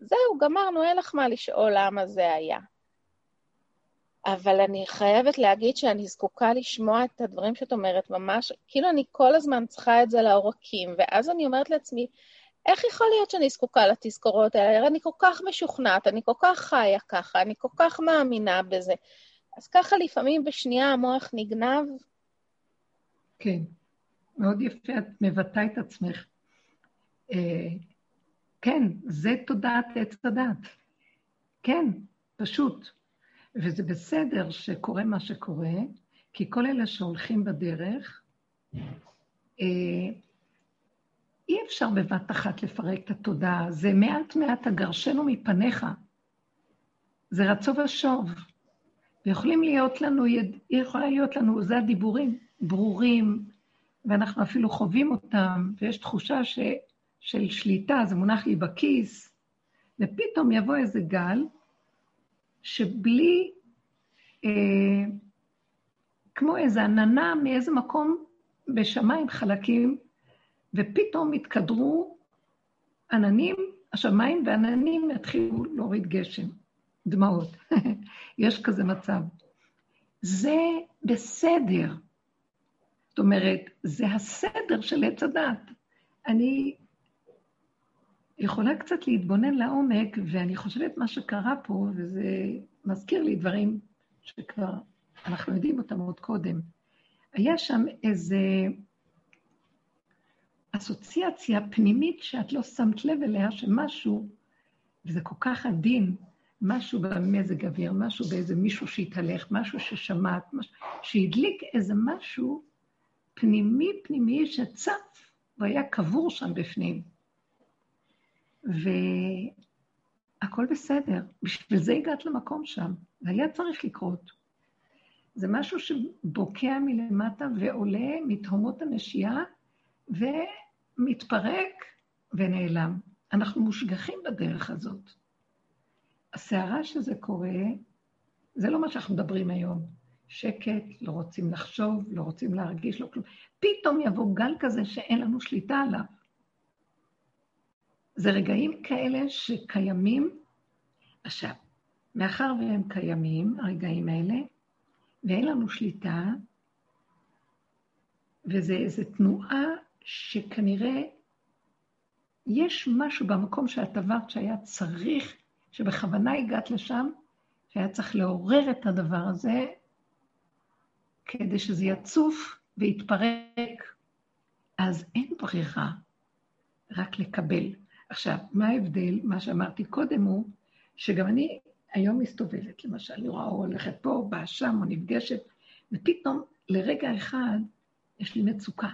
זהו, גמרנו, אין לך מה לשאול למה זה היה. אבל אני חייבת להגיד שאני זקוקה לשמוע את הדברים שאת אומרת, ממש, כאילו אני כל הזמן צריכה את זה לעורקים, ואז אני אומרת לעצמי, איך יכול להיות שאני זקוקה לתזכורות האלה? אני כל כך משוכנעת, אני כל כך חיה ככה, אני כל כך מאמינה בזה. אז ככה לפעמים בשנייה המוח נגנב. כן, מאוד יפה, את מבטאה את עצמך. אה, כן, זה תודעת עץ הדת. כן, פשוט. וזה בסדר שקורה מה שקורה, כי כל אלה שהולכים בדרך, אה, אי אפשר בבת אחת לפרק את התודעה, זה מעט מעט הגרשנו מפניך. זה רצו ושוב. ויכולים להיות לנו, יכולה להיות לנו, זה הדיבורים, ברורים, ואנחנו אפילו חווים אותם, ויש תחושה ש, של שליטה, זה מונח לי בכיס, ופתאום יבוא איזה גל, שבלי, אה, כמו איזו עננה מאיזה מקום בשמיים חלקים, ופתאום התקדרו עננים, השמיים ועננים יתחילו להוריד גשם, דמעות. יש כזה מצב. זה בסדר. זאת אומרת, זה הסדר של עץ הדת. אני יכולה קצת להתבונן לעומק, ואני חושבת מה שקרה פה, וזה מזכיר לי דברים שכבר אנחנו יודעים אותם עוד קודם. היה שם איזה אסוציאציה פנימית שאת לא שמת לב אליה, שמשהו, וזה כל כך עדין, משהו במזג אוויר, משהו באיזה מישהו שהתהלך, משהו ששמעת, שהדליק איזה משהו פנימי פנימי שצף והיה קבור שם בפנים. והכל בסדר, בשביל זה הגעת למקום שם, זה היה צריך לקרות. זה משהו שבוקע מלמטה ועולה מתהומות הנשייה, ומתפרק ונעלם. אנחנו מושגחים בדרך הזאת. הסערה שזה קורה, זה לא מה שאנחנו מדברים היום. שקט, לא רוצים לחשוב, לא רוצים להרגיש, לא כלום. פתאום יבוא גל כזה שאין לנו שליטה עליו. זה רגעים כאלה שקיימים. עכשיו, מאחר והם קיימים, הרגעים האלה, ואין לנו שליטה, וזה איזו תנועה שכנראה יש משהו במקום שאת עברת שהיה צריך, שבכוונה הגעת לשם, שהיה צריך לעורר את הדבר הזה, כדי שזה יצוף ויתפרק. אז אין ברירה, רק לקבל. עכשיו, מה ההבדל? מה שאמרתי קודם הוא, שגם אני היום מסתובבת, למשל, אני רואה הולכת פה, באה שם, או נפגשת, ופתאום, לרגע אחד, יש לי מצוקה.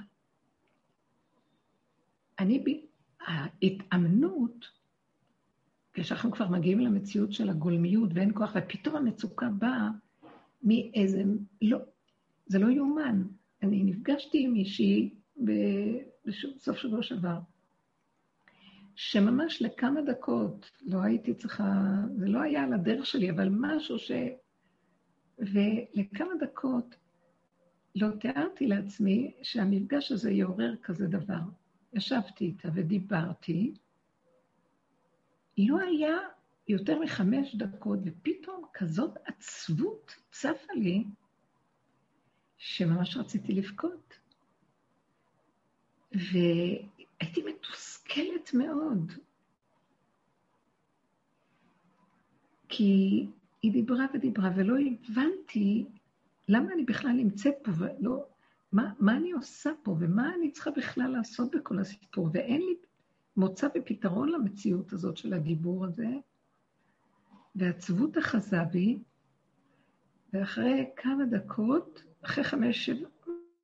אני, ההתאמנות, כשאנחנו כבר מגיעים למציאות של הגולמיות ואין כוח, ופתאום המצוקה באה מאיזה, לא, זה לא יאומן. אני נפגשתי עם מישהי בסוף שבוע שעבר, שממש לכמה דקות, לא הייתי צריכה, זה לא היה על הדרך שלי, אבל משהו ש... ולכמה דקות לא תיארתי לעצמי שהמפגש הזה יעורר כזה דבר. ישבתי איתה ודיברתי, לא היה יותר מחמש דקות, ופתאום כזאת עצבות צפה לי, שממש רציתי לבכות. והייתי מתוסכלת מאוד. כי היא דיברה ודיברה, ולא הבנתי למה אני בכלל נמצאת פה, ולא, מה, מה אני עושה פה, ומה אני צריכה בכלל לעשות בכל הסיפור, ואין לי מוצא ופתרון למציאות הזאת של הדיבור הזה, ועצבות אחזה בי, ואחרי כמה דקות, אחרי חמש, שבע,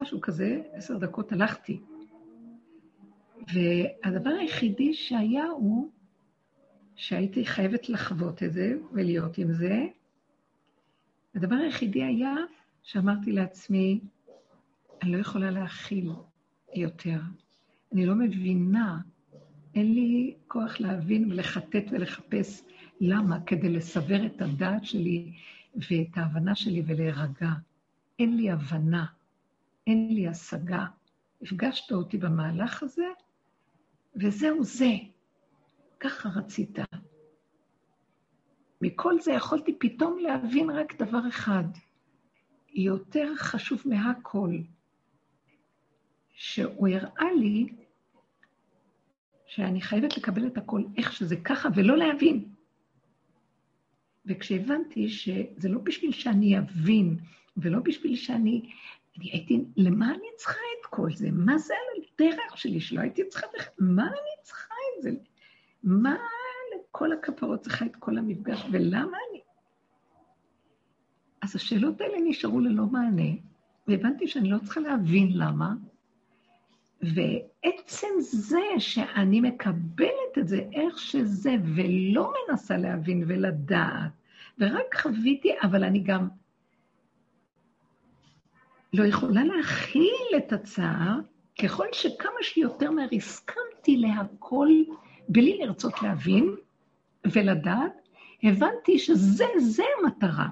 משהו כזה, עשר דקות הלכתי. והדבר היחידי שהיה הוא שהייתי חייבת לחוות את זה ולהיות עם זה. הדבר היחידי היה שאמרתי לעצמי, אני לא יכולה להכיל יותר. אני לא מבינה, אין לי כוח להבין ולחטט ולחפש למה, כדי לסבר את הדעת שלי ואת ההבנה שלי ולהירגע. אין לי הבנה, אין לי השגה. הפגשת אותי במהלך הזה, וזהו זה. ככה רצית. מכל זה יכולתי פתאום להבין רק דבר אחד, יותר חשוב מהכל, שהוא הראה לי שאני חייבת לקבל את הכל איך שזה ככה ולא להבין. וכשהבנתי שזה לא בשביל שאני אבין, ולא בשביל שאני... אני הייתי, למה אני צריכה את כל זה? מה זה על הדרך שלי שלא הייתי צריכה... מה אני צריכה את זה? מה לכל הכפרות צריכה את כל המפגש, ולמה אני... אז השאלות האלה נשארו ללא מענה, והבנתי שאני לא צריכה להבין למה, ועצם זה שאני מקבלת את זה איך שזה, ולא מנסה להבין ולדעת, ורק חוויתי, אבל אני גם לא יכולה להכיל את הצער, ככל שכמה שיותר מהר הסכמתי להכל בלי לרצות להבין ולדעת, הבנתי שזה, זה המטרה.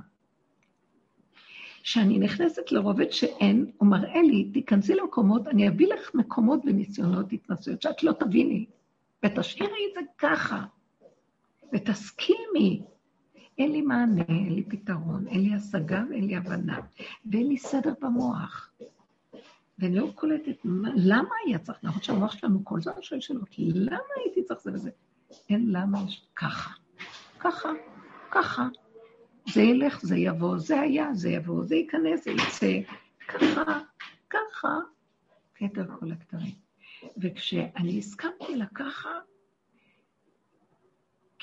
כשאני נכנסת לרובד שאין, הוא מראה לי, תיכנסי למקומות, אני אביא לך מקומות וניסיונות התנסויות שאת לא תביני, ותשאירי את זה ככה, ותסכימי. אין לי מענה, אין לי פתרון, אין לי השגה ואין לי הבנה, ואין לי סדר במוח. ואני לא קולטת, למה היה צריך, למרות שהמוח שלנו כל הזמן שואל שאלות, למה הייתי צריך זה וזה? אין למה יש ככה, ככה, ככה. זה ילך, זה יבוא, זה היה, זה יבוא, זה ייכנס, זה יצא, ככה, ככה, כתר כל הכתרים. וכשאני הסכמתי לככה,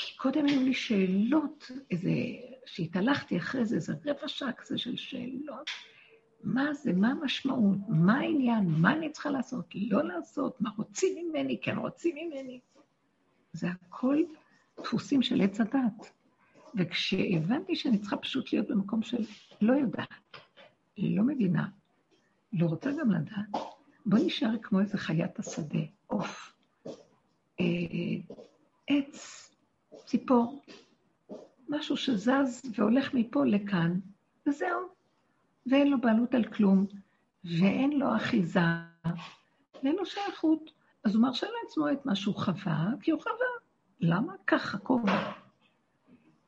כי קודם היו לי שאלות, איזה, שהתהלכתי אחרי זה, איזה רבע שעה כזה של שאלות. מה זה, מה המשמעות, מה העניין, מה אני צריכה לעשות, לא לעשות, מה רוצים ממני, כן רוצים ממני. זה הכל דפוסים של עץ הדת. וכשהבנתי שאני צריכה פשוט להיות במקום של לא יודעת, לא מבינה, לא רוצה גם לדעת, בוא נשאר כמו איזה חיית השדה, עוף, אה, עץ, ציפור, משהו שזז והולך מפה לכאן, וזהו. ואין לו בעלות על כלום, ואין לו אחיזה, ואין לו שייכות. אז הוא מרשה לעצמו את מה שהוא חווה, כי הוא חווה. למה? ככה, כובע.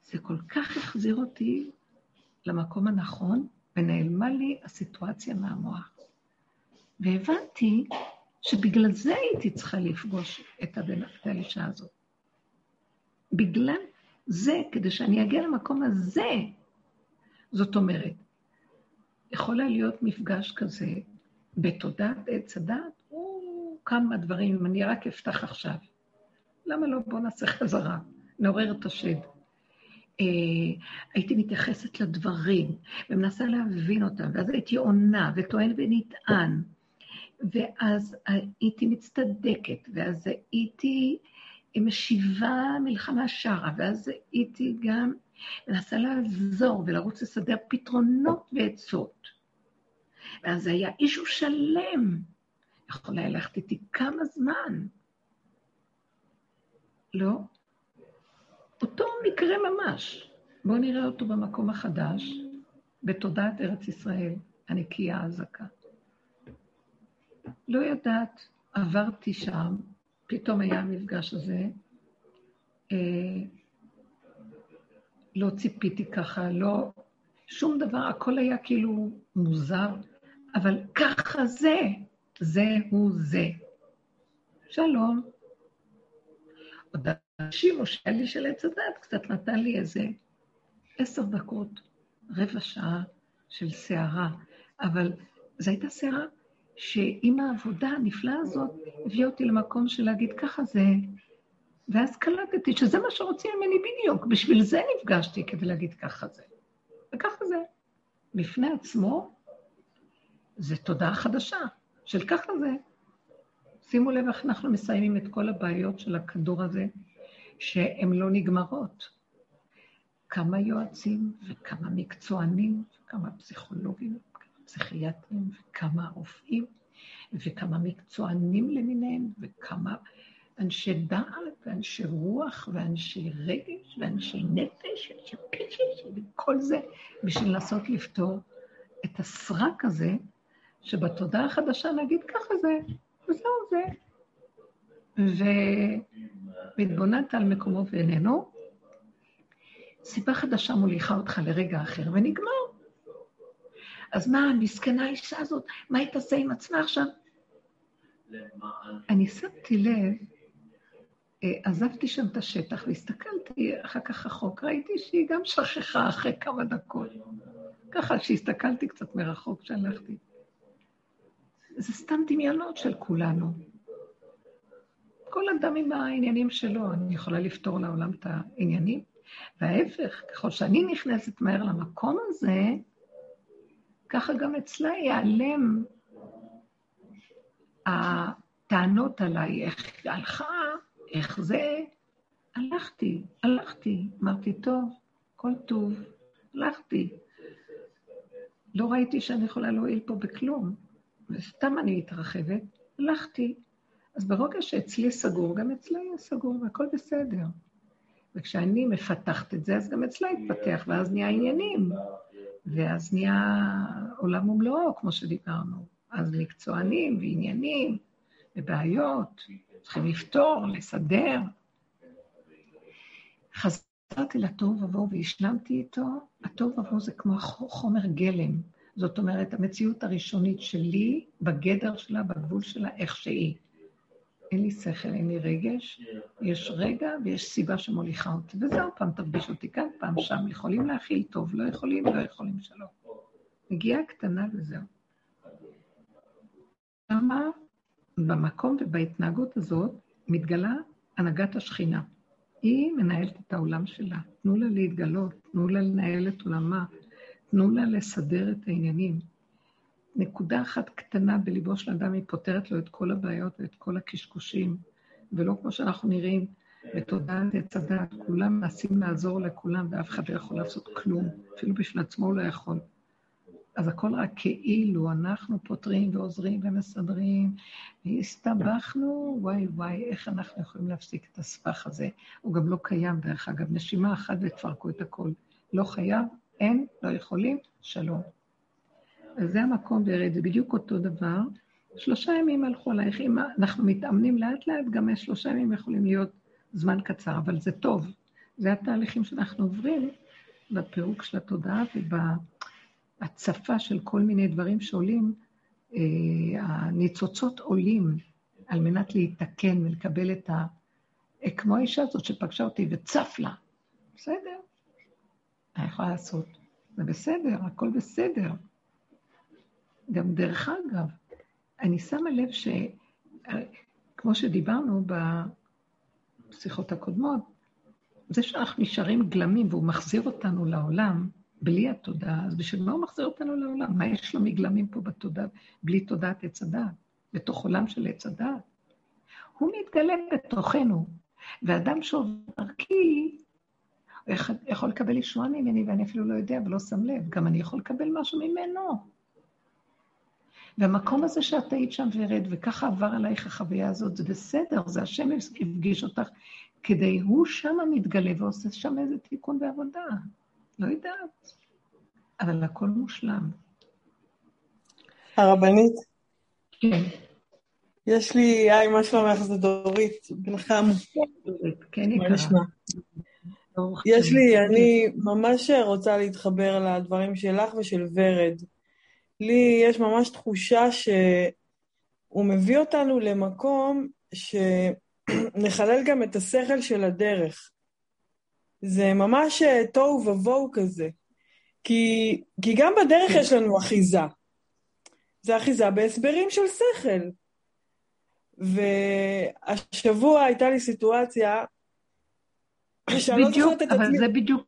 זה כל כך החזיר אותי למקום הנכון, ונעלמה לי הסיטואציה מהמוח. והבנתי שבגלל זה הייתי צריכה לפגוש את הבן, האישה הזאת. בגלל זה, כדי שאני אגיע למקום הזה. זאת אומרת, יכול להיות מפגש כזה בתודעת עץ הדת, או כמה דברים, אם אני רק אפתח עכשיו. למה לא? בואו נעשה חזרה, נעורר את השד. אה, הייתי מתייחסת לדברים, ומנסה להבין אותם, ואז הייתי עונה, וטוען ונטען, ואז הייתי מצטדקת, ואז הייתי היא משיבה מלחמה שרה, ואז הייתי גם מנסה לעזור ולרוץ לסדר פתרונות ועצות. ואז היה אישו שלם, יכול היה ללכת איתי כמה זמן. לא? אותו מקרה ממש. בואו נראה אותו במקום החדש, בתודעת ארץ ישראל, הנקייה הזכה. לא יודעת, עברתי שם, פתאום היה המפגש הזה. אה, לא ציפיתי ככה, לא... שום דבר, הכל היה כאילו מוזר, אבל ככה זה, זה הוא זה. שלום. עוד השימו שהיה לי של עץ הדת, קצת נתן לי איזה עשר דקות, רבע שעה של סערה, אבל זו הייתה סערה שעם העבודה הנפלאה הזאת הביאה אותי למקום של להגיד ככה זה, ואז קלטתי שזה מה שרוצים ממני בדיוק, בשביל זה נפגשתי כדי להגיד ככה זה. וככה זה. בפני עצמו, זה תודעה חדשה של ככה זה. שימו לב איך אנחנו מסיימים את כל הבעיות של הכדור הזה, שהן לא נגמרות. כמה יועצים וכמה מקצוענים וכמה פסיכולוגים פסיכיאטרים וכמה רופאים וכמה מקצוענים למיניהם וכמה אנשי דעת ואנשי רוח ואנשי רגש ואנשי נפש ואנשי פשש וכל זה בשביל לנסות לפתור את הסרק הזה, שבתודעה החדשה נגיד ככה זה, וזהו זה. והתבוננת על מקומו ואיננו, סיבה חדשה מוליכה אותך לרגע אחר, ונגמר. אז מה, מסכנה האישה הזאת, מה היא תעשה עם עצמה עכשיו? אני שמתי לב, אה, עזבתי שם את השטח והסתכלתי אחר כך רחוק, ראיתי שהיא גם שכחה אחרי כמה דקות. ככה שהסתכלתי קצת מרחוק כשהלכתי. זה סתם דמיונות של כולנו. כל אדם עם העניינים שלו, אני יכולה לפתור לעולם את העניינים. וההפך, ככל שאני נכנסת מהר למקום הזה, ככה גם אצלה ייעלם הטענות עליי, איך הלכה, איך זה. הלכתי, הלכתי, אמרתי, טוב, כל טוב, הלכתי. לא ראיתי שאני יכולה להועיל פה בכלום, וסתם אני מתרחבת, הלכתי. אז ברגע שאצלי סגור, גם אצלה יהיה סגור, והכל בסדר. וכשאני מפתחת את זה, אז גם אצלה יתפתח, ואז נהיה עניינים. ואז נהיה עולם ומלואו, כמו שדיברנו. אז מקצוענים ועניינים ובעיות, צריכים לפתור, לסדר. חזרתי לתוהו ובוהו והשלמתי איתו, התוהו ובוהו זה כמו חומר גלם. זאת אומרת, המציאות הראשונית שלי, בגדר שלה, בגבול שלה, איך שהיא. אין לי שכל, אין לי רגש, יש רגע ויש סיבה שמוליכה אותי. וזהו, פעם תרגיש אותי כאן, פעם שם. יכולים להכיל טוב, לא יכולים, לא יכולים שלא. נגיעה קטנה וזהו. למה במקום ובהתנהגות הזאת מתגלה הנהגת השכינה. היא מנהלת את העולם שלה. תנו לה להתגלות, תנו לה לנהל את עולמה, תנו לה לסדר את העניינים. נקודה אחת קטנה בליבו של אדם, היא פותרת לו את כל הבעיות ואת כל הקשקושים, ולא כמו שאנחנו נראים, בתודעת עץ הדת, כולם מנסים לעזור לכולם, ואף אחד לא יכול לעשות כלום, אפילו בשביל עצמו הוא לא יכול. אז הכל רק כאילו, אנחנו פותרים ועוזרים ומסדרים, והסתבכנו, וואי וואי, איך אנחנו יכולים להפסיק את הסבך הזה? הוא גם לא קיים, דרך אגב, נשימה אחת ותפרקו את הכל. לא חייב, אין, לא יכולים, שלום. אז זה המקום וירד, זה בדיוק אותו דבר. שלושה ימים הלכו עלייך, אם אנחנו מתאמנים לאט לאט, גם שלושה ימים יכולים להיות זמן קצר, אבל זה טוב. זה התהליכים שאנחנו עוברים בפירוק של התודעה ובהצפה של כל מיני דברים שעולים. אה, הניצוצות עולים על מנת להתקן ולקבל את ה... אה, כמו האישה הזאת שפגשה אותי וצף לה. בסדר, אני יכולה לעשות. זה בסדר, הכל בסדר. גם דרך אגב, אני שמה לב שכמו שדיברנו בשיחות הקודמות, זה שאנחנו נשארים גלמים והוא מחזיר אותנו לעולם בלי התודעה, אז בשביל מה הוא מחזיר אותנו לעולם? מה יש לו מגלמים פה בתודעה, בלי תודעת עץ הדעת, בתוך עולם של עץ הדעת? הוא מתגלה בתוכנו, ואדם שעובר דרכי, יכול לקבל ישועה ממני, ואני אפילו לא יודע ולא שם לב. גם אני יכול לקבל משהו ממנו. והמקום הזה שאת היית שם ורד, וככה עבר עלייך החוויה הזאת, זה בסדר, זה השם הפגיש אותך, כדי הוא שם מתגלה ועושה שם איזה תיקון ועבודה. לא יודעת, אבל הכל מושלם. הרבנית? כן. יש לי, היי, מה שלומך? זה דורית, בן חמו. כן, יקרה. יש לי, אני ממש רוצה להתחבר לדברים שלך ושל ורד. לי יש ממש תחושה שהוא מביא אותנו למקום שנחלל גם את השכל של הדרך. זה ממש אה, תוהו ובוהו כזה. כי, כי גם בדרך יש לנו אחיזה. זה אחיזה בהסברים של שכל. והשבוע הייתה לי סיטואציה שאני לא זוכרת את עצמי... אבל זה בדיוק...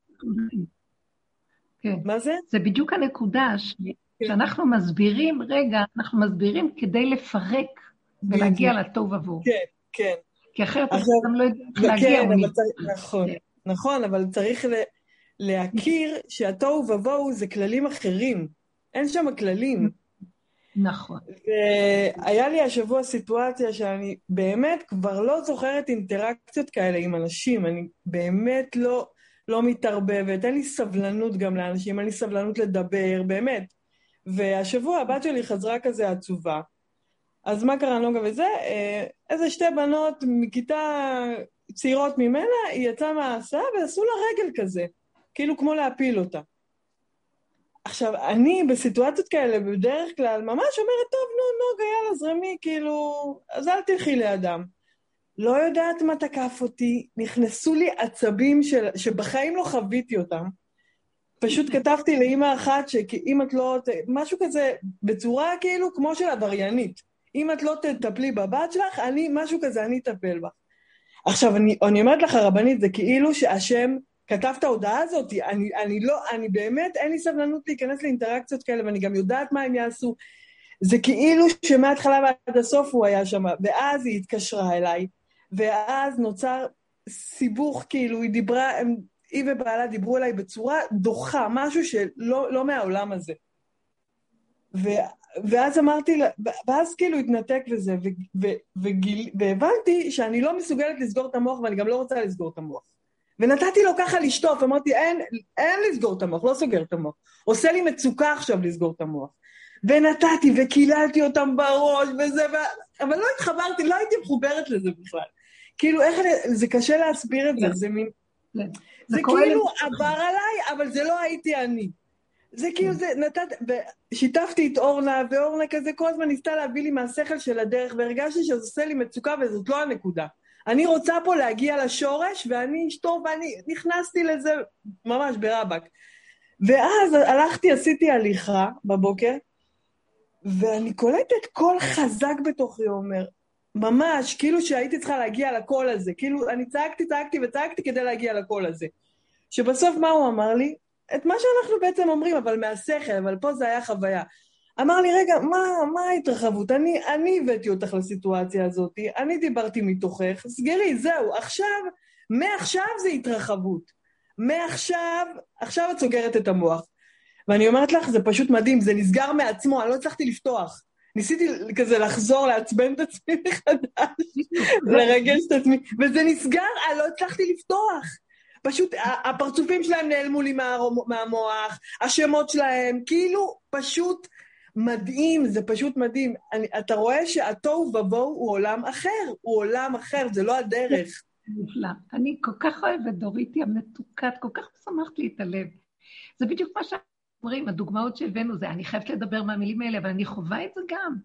כן. מה זה? זה בדיוק הנקודה, ש... כשאנחנו מסבירים, רגע, אנחנו מסבירים כדי לפרק ולהגיע לטוב עבור. כן, כן. כי אחרת אתה גם לא יודע איך להגיע. כן, נכון, כן. נכון, אבל צריך להכיר שהתוהו ובוהו זה כללים אחרים. אין שם כללים. נכון. והיה לי השבוע סיטואציה שאני באמת כבר לא זוכרת אינטראקציות כאלה עם אנשים. אני באמת לא, לא מתערבבת, אין לי סבלנות גם לאנשים, אין לי סבלנות לדבר, באמת. והשבוע הבת שלי חזרה כזה עצובה. אז מה קרה נוגה וזה? אה, איזה שתי בנות מכיתה צעירות ממנה, היא יצאה מההסעה ועשו לה רגל כזה. כאילו כמו להפיל אותה. עכשיו, אני בסיטואציות כאלה בדרך כלל ממש אומרת, טוב, נו, נו, יאללה, זרמי, כאילו, אז אל תלכי לידם. לא יודעת מה תקף אותי, נכנסו לי עצבים של, שבחיים לא חוויתי אותם. פשוט כתבתי לאימא אחת שאם את לא... משהו כזה, בצורה כאילו כמו של עבריינית. אם את לא תטפלי בבת שלך, אני, משהו כזה, אני אטפל בה. עכשיו, אני, אני אומרת לך, הרבנית, זה כאילו שהשם כתב את ההודעה הזאת, אני, אני לא, אני באמת, אין לי סבלנות להיכנס לאינטראקציות כאלה, ואני גם יודעת מה הם יעשו. זה כאילו שמההתחלה ועד הסוף הוא היה שם, ואז היא התקשרה אליי, ואז נוצר סיבוך, כאילו, היא דיברה, הם, היא ובעלה דיברו אליי בצורה דוחה, משהו שלא לא מהעולם הזה. ו, ואז אמרתי לה, ואז כאילו התנתק וזה, ו, ו, וגיל, והבנתי שאני לא מסוגלת לסגור את המוח, ואני גם לא רוצה לסגור את המוח. ונתתי לו ככה לשטוף, אמרתי, אין, אין לסגור את המוח, לא סוגר את המוח. עושה לי מצוקה עכשיו לסגור את המוח. ונתתי וקיללתי אותם בראש וזה, ו... אבל לא התחברתי, לא הייתי מחוברת לזה בכלל. כאילו, איך אני, זה קשה להסביר את זה, זה מין... כן. זה כאילו עבר עליי, אבל זה לא הייתי אני. זה כאילו, זה נתת, ושיתפתי את אורנה, ואורנה כזה כל הזמן ניסתה להביא לי מהשכל של הדרך, והרגשתי שזה עושה לי מצוקה וזאת לא הנקודה. אני רוצה פה להגיע לשורש, ואני אשתו, ואני נכנסתי לזה ממש ברבק. ואז הלכתי, עשיתי הליכה בבוקר, ואני קולטת קול חזק בתוכי אומר, ממש, כאילו שהייתי צריכה להגיע לקול הזה. כאילו, אני צעקתי, צעקתי וצעקתי כדי להגיע לקול הזה. שבסוף מה הוא אמר לי? את מה שאנחנו בעצם אומרים, אבל מהשכל, אבל פה זה היה חוויה. אמר לי, רגע, מה, מה ההתרחבות? אני, אני הבאתי אותך לסיטואציה הזאת, אני דיברתי מתוכך, סגרי, זהו, עכשיו, מעכשיו זה התרחבות. מעכשיו, עכשיו את סוגרת את המוח. ואני אומרת לך, זה פשוט מדהים, זה נסגר מעצמו, אני לא הצלחתי לפתוח. ניסיתי כזה לחזור, לעצבן את עצמי מחדש, לרגש את עצמי, וזה נסגר, אני לא הצלחתי לפתוח. פשוט הפרצופים שלהם נעלמו לי מהמוח, השמות שלהם, כאילו פשוט מדהים, זה פשוט מדהים. אני, אתה רואה שהתוהו ובוהו הוא עולם אחר, הוא עולם אחר, זה לא הדרך. נפלא. אני כל כך אוהבת דוריתי המתוקת, כל כך שמחת לי את הלב. זה בדיוק מה שאומרים, הדוגמאות שהבאנו זה, אני חייבת לדבר מהמילים האלה, אבל אני חווה את זה גם,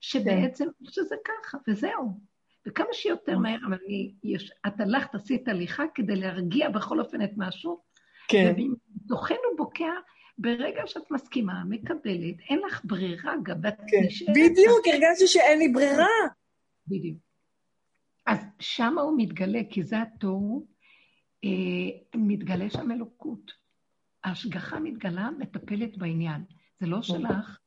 שבעצם, שזה ככה, וזהו. וכמה שיותר מהר, אבל אני, יש, את הלכת, עשית הליכה כדי להרגיע בכל אופן את משהו, כן. ומתוכנו בוקע, ברגע שאת מסכימה, מקבלת, אין לך ברירה, גם ואת כן. נשארת... בדיוק, הרגשתי שאין לי ברירה. בדיוק. אז שם הוא מתגלה, כי זה התוהו, אה, מתגלה שם אלוקות. ההשגחה מתגלה, מטפלת בעניין. זה לא שלך,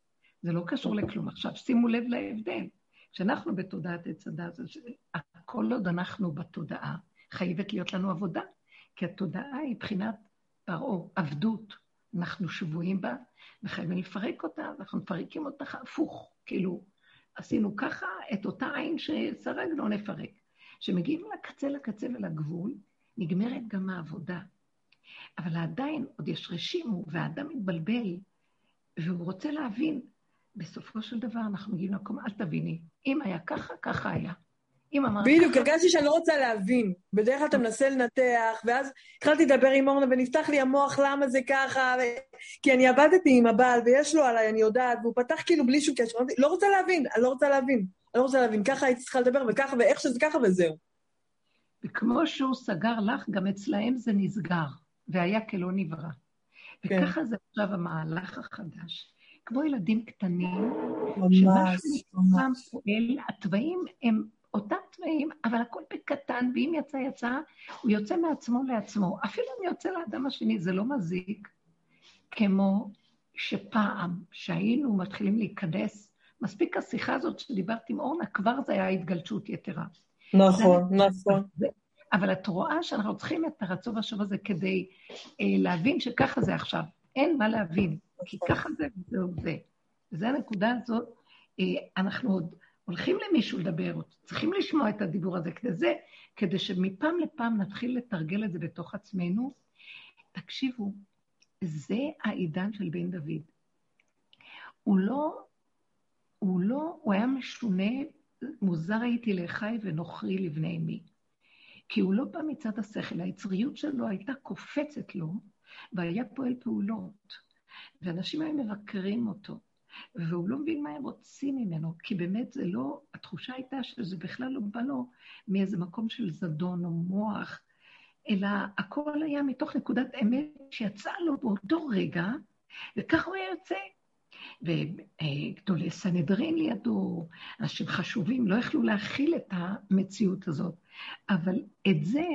זה לא קשור לכלום. עכשיו, שימו לב להבדל. כשאנחנו בתודעת עץ הדת, הכל עוד אנחנו בתודעה, חייבת להיות לנו עבודה, כי התודעה היא בחינת פרעה, עבדות. אנחנו שבויים בה, וחייבים לפרק אותה, ואנחנו מפרקים אותה הפוך. כאילו, עשינו ככה, את אותה עין שסרגנו נפרק. כשמגיעים לקצה, לקצה ולגבול, נגמרת גם העבודה. אבל עדיין עוד יש רשימו, והאדם מתבלבל, והוא רוצה להבין. בסופו של דבר אנחנו מגיעים למקום, אל תביני, אם היה ככה, ככה היה. אם אמרת... בדיוק, הרגשתי שאני לא רוצה להבין. בדרך כלל אתה מנסה לנתח, ואז התחלתי לדבר עם אורנה, ונפתח לי המוח למה זה ככה, ו... כי אני עבדתי עם הבעל, ויש לו עליי, אני יודעת, והוא פתח כאילו בלי שום קשר. לא רוצה להבין, אני לא רוצה להבין. אני לא רוצה להבין, ככה הייתי צריכה לדבר, וככה, ואיך שזה ככה, וזהו. וכמו שהוא סגר לך, גם אצלהם זה נסגר, והיה כלא נברא. כן. וככה זה עכשיו המהלך החדש. כמו ילדים קטנים, ממש, ממש. פועל, התוואים הם אותם תוואים, אבל הכל בקטן, ואם יצא, יצא, הוא יוצא מעצמו לעצמו. אפילו אם יוצא לאדם השני, זה לא מזיק, כמו שפעם, שהיינו מתחילים להיכנס, מספיק השיחה הזאת שדיברתי עם אורנה, כבר זה היה התגלשות יתרה. נכון, נכון. אבל את רואה שאנחנו צריכים את הרצון והשוב הזה כדי אה, להבין שככה זה עכשיו. אין מה להבין, כי ככה זה וזהו זה. וזו הנקודה הזאת, אה, אנחנו עוד הולכים למישהו לדבר, צריכים לשמוע את הדיבור הזה כדי זה, כדי שמפעם לפעם נתחיל לתרגל את זה בתוך עצמנו. תקשיבו, זה העידן של בן דוד. הוא לא, הוא לא, הוא היה משונה, מוזר הייתי לאחי ונוכרי לבני אמי. כי הוא לא בא מצד השכל, היצריות שלו הייתה קופצת לו, והיה פועל פעולות, ואנשים היו מבקרים אותו, והוא לא מבין מה הם רוצים ממנו, כי באמת זה לא, התחושה הייתה שזה בכלל לא בא לו מאיזה מקום של זדון או מוח, אלא הכל היה מתוך נקודת אמת שיצאה לו באותו רגע, וכך הוא היה יוצא. וגדולי סנהדרין לידו, אנשים חשובים, לא יכלו להכיל את המציאות הזאת. אבל את זה,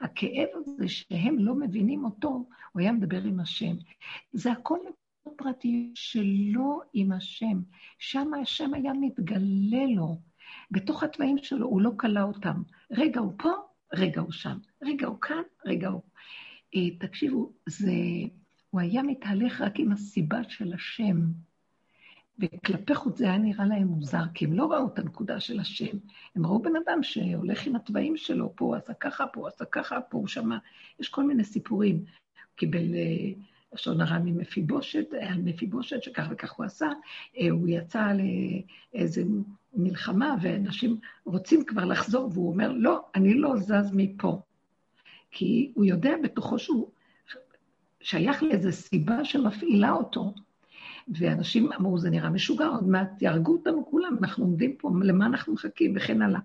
הכאב הזה שהם לא מבינים אותו, הוא היה מדבר עם השם. זה הכל פרטי שלו עם השם. שם השם היה מתגלה לו. בתוך התוואים שלו, הוא לא כלא אותם. רגע הוא פה, רגע הוא שם. רגע הוא כאן, רגע הוא... אה, תקשיבו, זה... הוא היה מתהלך רק עם הסיבה של השם. וכלפי חוץ זה היה נראה להם מוזר, כי הם לא ראו את הנקודה של השם. הם ראו בן אדם שהולך עם התוואים שלו, פה הוא עשה ככה, פה הוא עשה ככה, פה הוא שמע. יש כל מיני סיפורים. הוא קיבל אה, לשון הרע ממפיבושת, על מפיבושת, שכך וכך הוא עשה. אה, הוא יצא לאיזה מלחמה, ואנשים רוצים כבר לחזור, והוא אומר, לא, אני לא זז מפה. כי הוא יודע בתוכו שהוא שייך לאיזו סיבה שמפעילה אותו. ואנשים אמרו, זה נראה משוגע, עוד מעט יהרגו אותנו כולם, אנחנו עומדים פה, למה אנחנו מחכים, וכן הלאה.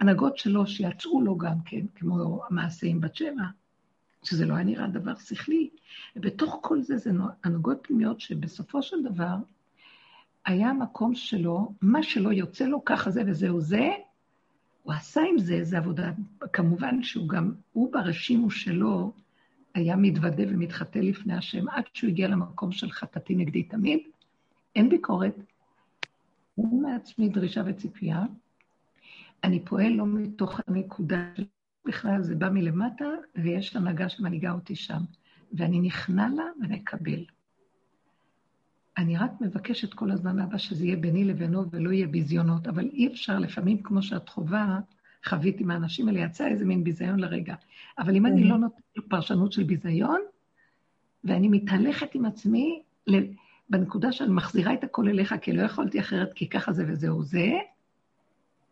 הנהגות שלו שיצאו לו גם כן, כמו המעשה עם בת שבע, שזה לא היה נראה דבר שכלי. ובתוך כל זה, זה הנהגות פנימיות שבסופו של דבר, היה מקום שלו, מה שלא יוצא לו, ככה זה וזהו זה, הוא עשה עם זה איזו עבודה, כמובן שהוא גם, הוא ברשימו שלו, היה מתוודה ומתחטא לפני השם עד שהוא הגיע למקום של חטאתי נגדי תמיד. אין ביקורת, הוא מעצמי דרישה וציפייה. אני פועל לא מתוך הנקודה של בכלל, זה בא מלמטה, ויש הנהגה שמנהיגה אותי שם. ואני נכנע לה ומקבל. אני רק מבקשת כל הזמן, אבא, שזה יהיה ביני לבינו ולא יהיה ביזיונות, אבל אי אפשר, לפעמים, כמו שאת חווה, חוויתי מהאנשים האלה, יצא איזה מין ביזיון לרגע. אבל אם אני לא נותנת פרשנות של ביזיון, ואני מתהלכת עם עצמי בנקודה שאני מחזירה את הכל אליך, כי לא יכולתי אחרת, כי ככה זה וזהו זה,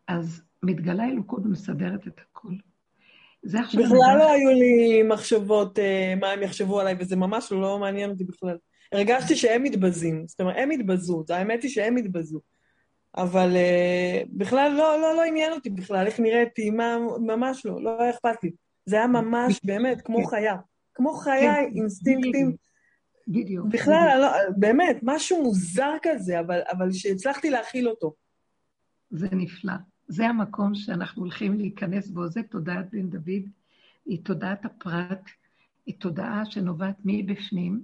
אז מתגלה אלוקות ומסדרת את הכל. זה עכשיו... בכלל לא היו לי מחשבות אה, מה הם יחשבו עליי, וזה ממש לא מעניין אותי בכלל. הרגשתי שהם מתבזים, זאת אומרת, הם התבזו, האמת היא שהם התבזו. אבל uh, בכלל לא, לא, לא עניין אותי בכלל איך נראיתי, מה, ממש לא, לא היה אכפת לי. זה היה ממש, באמת, כמו כן. חיה. כמו חיה, כן. אינסטינקטים. בדיוק. בכלל, לא, באמת, משהו מוזר כזה, אבל, אבל שהצלחתי להכיל אותו. זה נפלא. זה המקום שאנחנו הולכים להיכנס בו, זה תודעת בן דוד, היא תודעת הפרט, היא תודעה שנובעת מבפנים,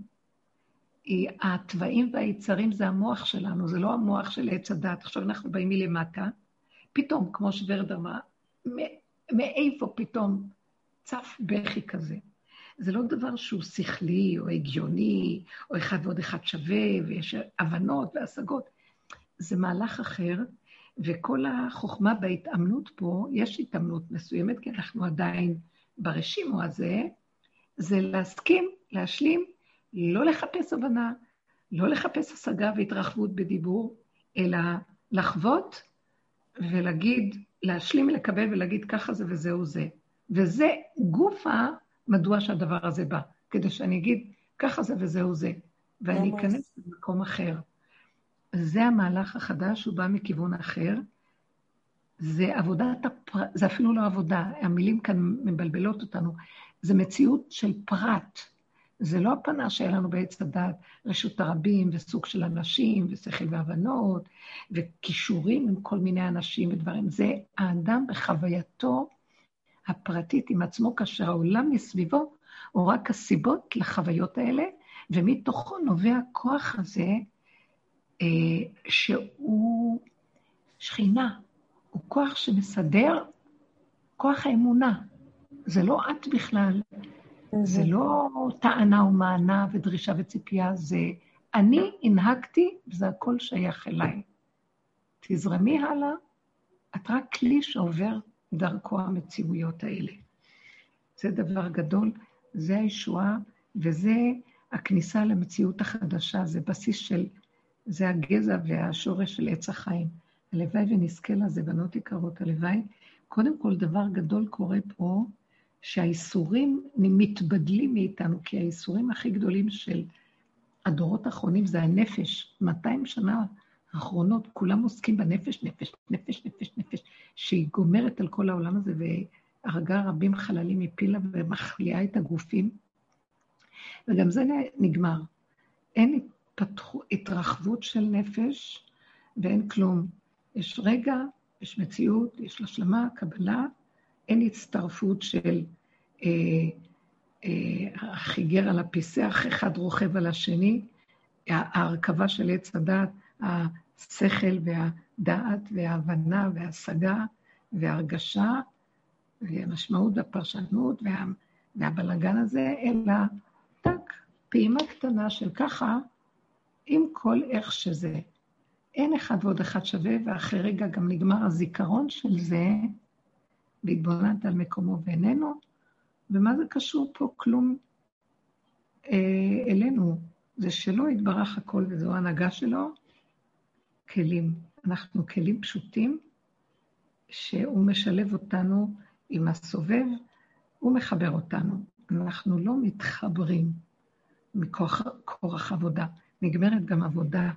התוואים והיצרים זה המוח שלנו, זה לא המוח של עץ הדת. עכשיו אנחנו באים מלמטה, פתאום, כמו שוורד אמרה, מאיפה פתאום צף בכי כזה? זה לא דבר שהוא שכלי או הגיוני, או אחד ועוד אחד שווה, ויש הבנות והשגות. זה מהלך אחר, וכל החוכמה בהתאמנות פה, יש התאמנות מסוימת, כי אנחנו עדיין ברשימו הזה, זה להסכים, להשלים לא לחפש הבנה, לא לחפש השגה והתרחבות בדיבור, אלא לחוות ולהגיד, להשלים ולקבל ולהגיד ככה זה וזהו זה. וזה גופה מדוע שהדבר הזה בא, כדי שאני אגיד ככה זה וזהו זה, ואני אכנס למקום אחר. זה המהלך החדש, הוא בא מכיוון אחר. זה עבודת הפרט, זה אפילו לא עבודה, המילים כאן מבלבלות אותנו. זה מציאות של פרט. זה לא הפנה שהיה לנו בעץ הדת, רשות הרבים וסוג של אנשים ושכל והבנות וכישורים עם כל מיני אנשים ודברים. זה האדם בחווייתו הפרטית עם עצמו, כאשר העולם מסביבו הוא רק הסיבות לחוויות האלה, ומתוכו נובע הכוח הזה אה, שהוא שכינה, הוא כוח שמסדר, כוח האמונה. זה לא את בכלל, זה לא טענה ומענה ודרישה וציפייה, זה אני הנהגתי וזה הכל שייך אליי. תזרמי הלאה, את רק כלי שעובר דרכו המציאויות האלה. זה דבר גדול, זה הישועה וזה הכניסה למציאות החדשה, זה בסיס של, זה הגזע והשורש של עץ החיים. הלוואי ונזכה לזה, בנות יקרות, הלוואי. קודם כל, דבר גדול קורה פה, שהאיסורים מתבדלים מאיתנו, כי האיסורים הכי גדולים של הדורות האחרונים זה הנפש. 200 שנה האחרונות, כולם עוסקים בנפש, נפש, נפש, נפש, נפש, שהיא גומרת על כל העולם הזה והרגה רבים חללים מפילה ומחליאה את הגופים. וגם זה נגמר. אין התפתחו, התרחבות של נפש ואין כלום. יש רגע, יש מציאות, יש השלמה, קבלה, אין הצטרפות של אה, אה, החיגר על הפיסח, אחד רוכב על השני, ההרכבה של עץ הדת, השכל והדעת וההבנה וההשגה וההרגשה והמשמעות והפרשנות וה, והבלגן הזה, אלא טק, פעימה קטנה של ככה, עם כל איך שזה. אין אחד ועוד אחד שווה, ואחרי רגע גם נגמר הזיכרון של זה, והתבוננת על מקומו ואיננו, ומה זה קשור פה? כלום אה, אלינו. זה שלא יתברך הכל וזו ההנהגה שלו, כלים. אנחנו כלים פשוטים, שהוא משלב אותנו עם הסובב, הוא מחבר אותנו. אנחנו לא מתחברים מכורח עבודה. נגמרת גם עבודה.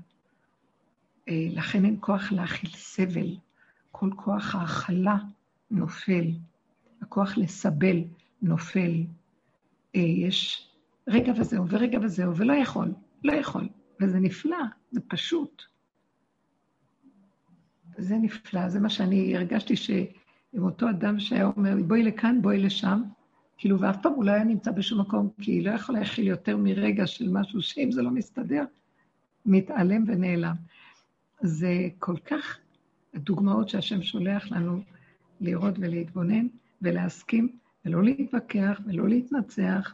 אה, לכן אין כוח להכיל סבל. כל כוח ההכלה נופל. הכוח לסבל נופל. אה, יש רגע וזהו, ורגע וזהו, ולא יכול, לא יכול. וזה נפלא, זה פשוט. זה נפלא, זה מה שאני הרגשתי שעם אותו אדם שהיה אומר בואי לכאן, בואי לשם, כאילו, ואף פעם הוא לא היה נמצא בשום מקום, כי לא יכולה להכיל יותר מרגע של משהו שאם זה לא מסתדר, מתעלם ונעלם. זה כל כך הדוגמאות שהשם שולח לנו לראות ולהתבונן ולהסכים ולא להתווכח ולא להתנצח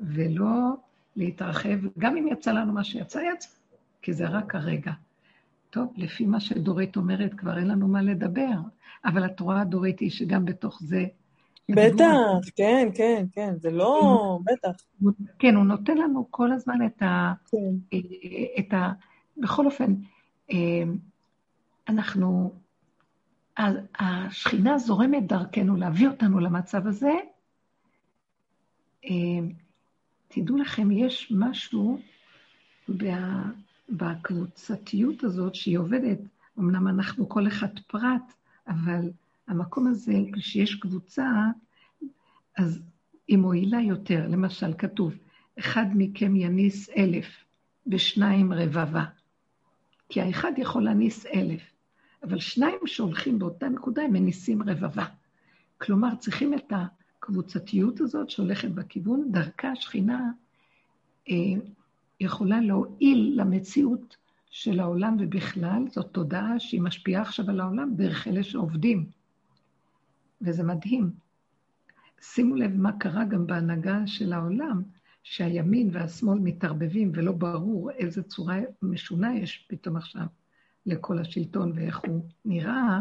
ולא להתרחב, גם אם יצא לנו מה שיצא, יצא, כי זה רק הרגע. טוב, לפי מה שדורית אומרת, כבר אין לנו מה לדבר, אבל את רואה, דורית, היא שגם בתוך זה... בטח, כן, כן, כן, זה לא... בטח. כן, הוא נותן לנו כל הזמן את ה... כן. את ה... בכל אופן, אה, השכינה זורמת דרכנו להביא אותנו למצב הזה. אה, תדעו לכם, יש משהו בקבוצתיות הזאת שהיא עובדת. אמנם אנחנו כל אחד פרט, אבל המקום הזה, כשיש קבוצה, אז היא מועילה יותר. למשל, כתוב, אחד מכם יניס אלף ושניים רבבה. כי האחד יכול להניס אלף, אבל שניים שהולכים באותה נקודה הם מניסים רבבה. כלומר, צריכים את הקבוצתיות הזאת שהולכת בכיוון, דרכה השכינה אה, יכולה להועיל למציאות של העולם ובכלל, זאת תודעה שהיא משפיעה עכשיו על העולם דרך אלה שעובדים. וזה מדהים. שימו לב מה קרה גם בהנהגה של העולם, שהימין והשמאל מתערבבים ולא ברור איזה צורה משונה יש פתאום עכשיו לכל השלטון ואיך הוא נראה,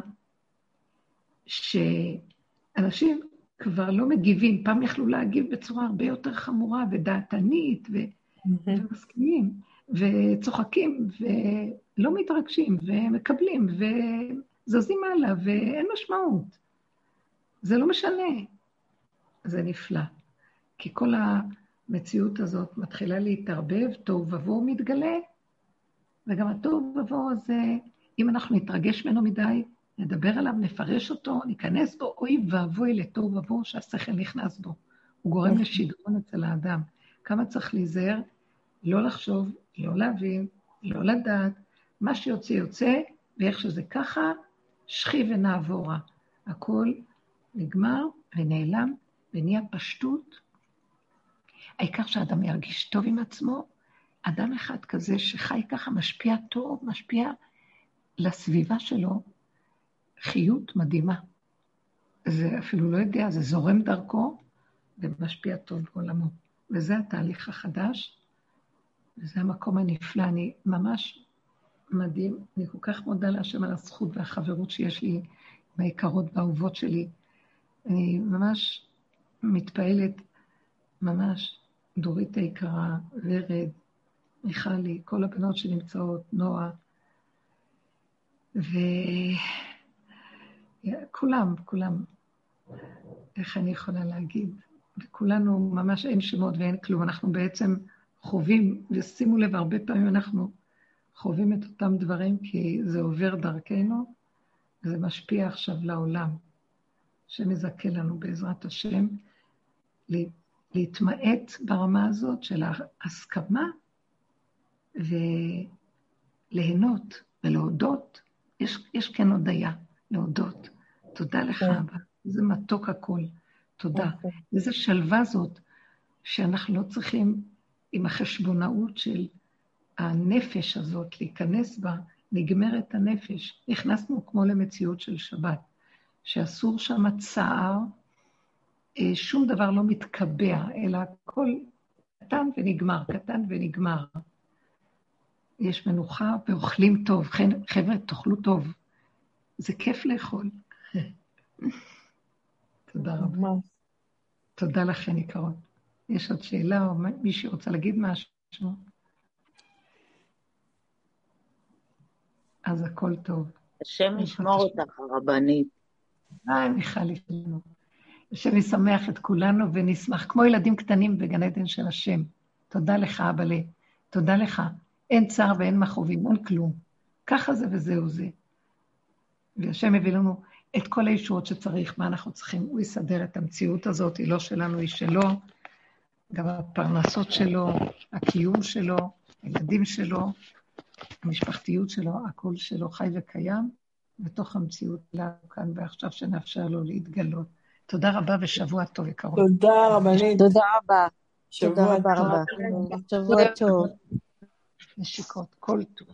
שאנשים כבר לא מגיבים. פעם יכלו להגיב בצורה הרבה יותר חמורה ודעתנית ו... ומסכימים וצוחקים ולא מתרגשים ומקבלים וזזים הלאה ואין משמעות. זה לא משנה. זה נפלא. כי כל המציאות הזאת מתחילה להתערבב, תוהו ובוהו מתגלה, וגם התוהו ובוהו הזה, אם אנחנו נתרגש ממנו מדי, נדבר עליו, נפרש אותו, ניכנס בו, אוי ואבוי לתוהו ובוהו שהשכל נכנס בו. הוא גורם אוקיי. לשדרון אצל האדם. כמה צריך להיזהר, לא לחשוב, לא להבין, לא לדעת, מה שיוצא יוצא, ואיך שזה ככה, שכי ונעבורה. הכל נגמר ונעלם ונהיה פשטות. העיקר שאדם ירגיש טוב עם עצמו. אדם אחד כזה שחי ככה משפיע טוב, משפיע לסביבה שלו, חיות מדהימה. זה אפילו לא יודע, זה זורם דרכו ומשפיע טוב בעולמו. וזה התהליך החדש, וזה המקום הנפלא. אני ממש מדהים, אני כל כך מודה להשם על הזכות והחברות שיש לי עם היקרות והאהובות שלי. אני ממש מתפעלת, ממש, דורית היקרה, ורד, מיכלי, כל הבנות שנמצאות, נועה, וכולם, כולם. איך אני יכולה להגיד? וכולנו, ממש אין שמות ואין כלום, אנחנו בעצם חווים, ושימו לב, הרבה פעמים אנחנו חווים את אותם דברים כי זה עובר דרכנו, וזה משפיע עכשיו לעולם. שמזכה לנו בעזרת השם להתמעט ברמה הזאת של ההסכמה וליהנות ולהודות. יש, יש כן הודיה, להודות. תודה לך, כן. אבא. איזה מתוק הכל. תודה. אוקיי. איזה שלווה זאת, שאנחנו לא צריכים עם החשבונאות של הנפש הזאת להיכנס בה, נגמרת הנפש. נכנסנו כמו למציאות של שבת, שאסור שם צער, אה, שום דבר לא מתקבע, אלא הכל קטן ונגמר, קטן ונגמר. יש מנוחה ואוכלים טוב. חבר'ה, תאכלו טוב. זה כיף לאכול. תודה רבה. תודה לכן, יקרות. יש עוד שאלה או מישהי רוצה להגיד משהו? אז הכל טוב. השם ישמור אותך, הרבנית. היי, מיכל ישמעו. השם ישמח את כולנו ונשמח, כמו ילדים קטנים בגן עדן של השם. תודה לך, אבאלה. תודה לך. אין צער ואין מכאובים, אין כלום. ככה זה וזהו זה. והשם הביא לנו את כל הישועות שצריך, מה אנחנו צריכים. הוא יסדר את המציאות הזאת, היא לא שלנו, היא שלו. גם הפרנסות שלו, הקיום שלו, הילדים שלו, המשפחתיות שלו, הכול שלו חי וקיים, בתוך המציאות שלנו כאן ועכשיו, שנאפשר לו להתגלות. תודה רבה ושבוע טוב יקרות. תודה רבה, תודה רבה. שבוע טוב. שבוע טוב. נשיקות, כל טוב.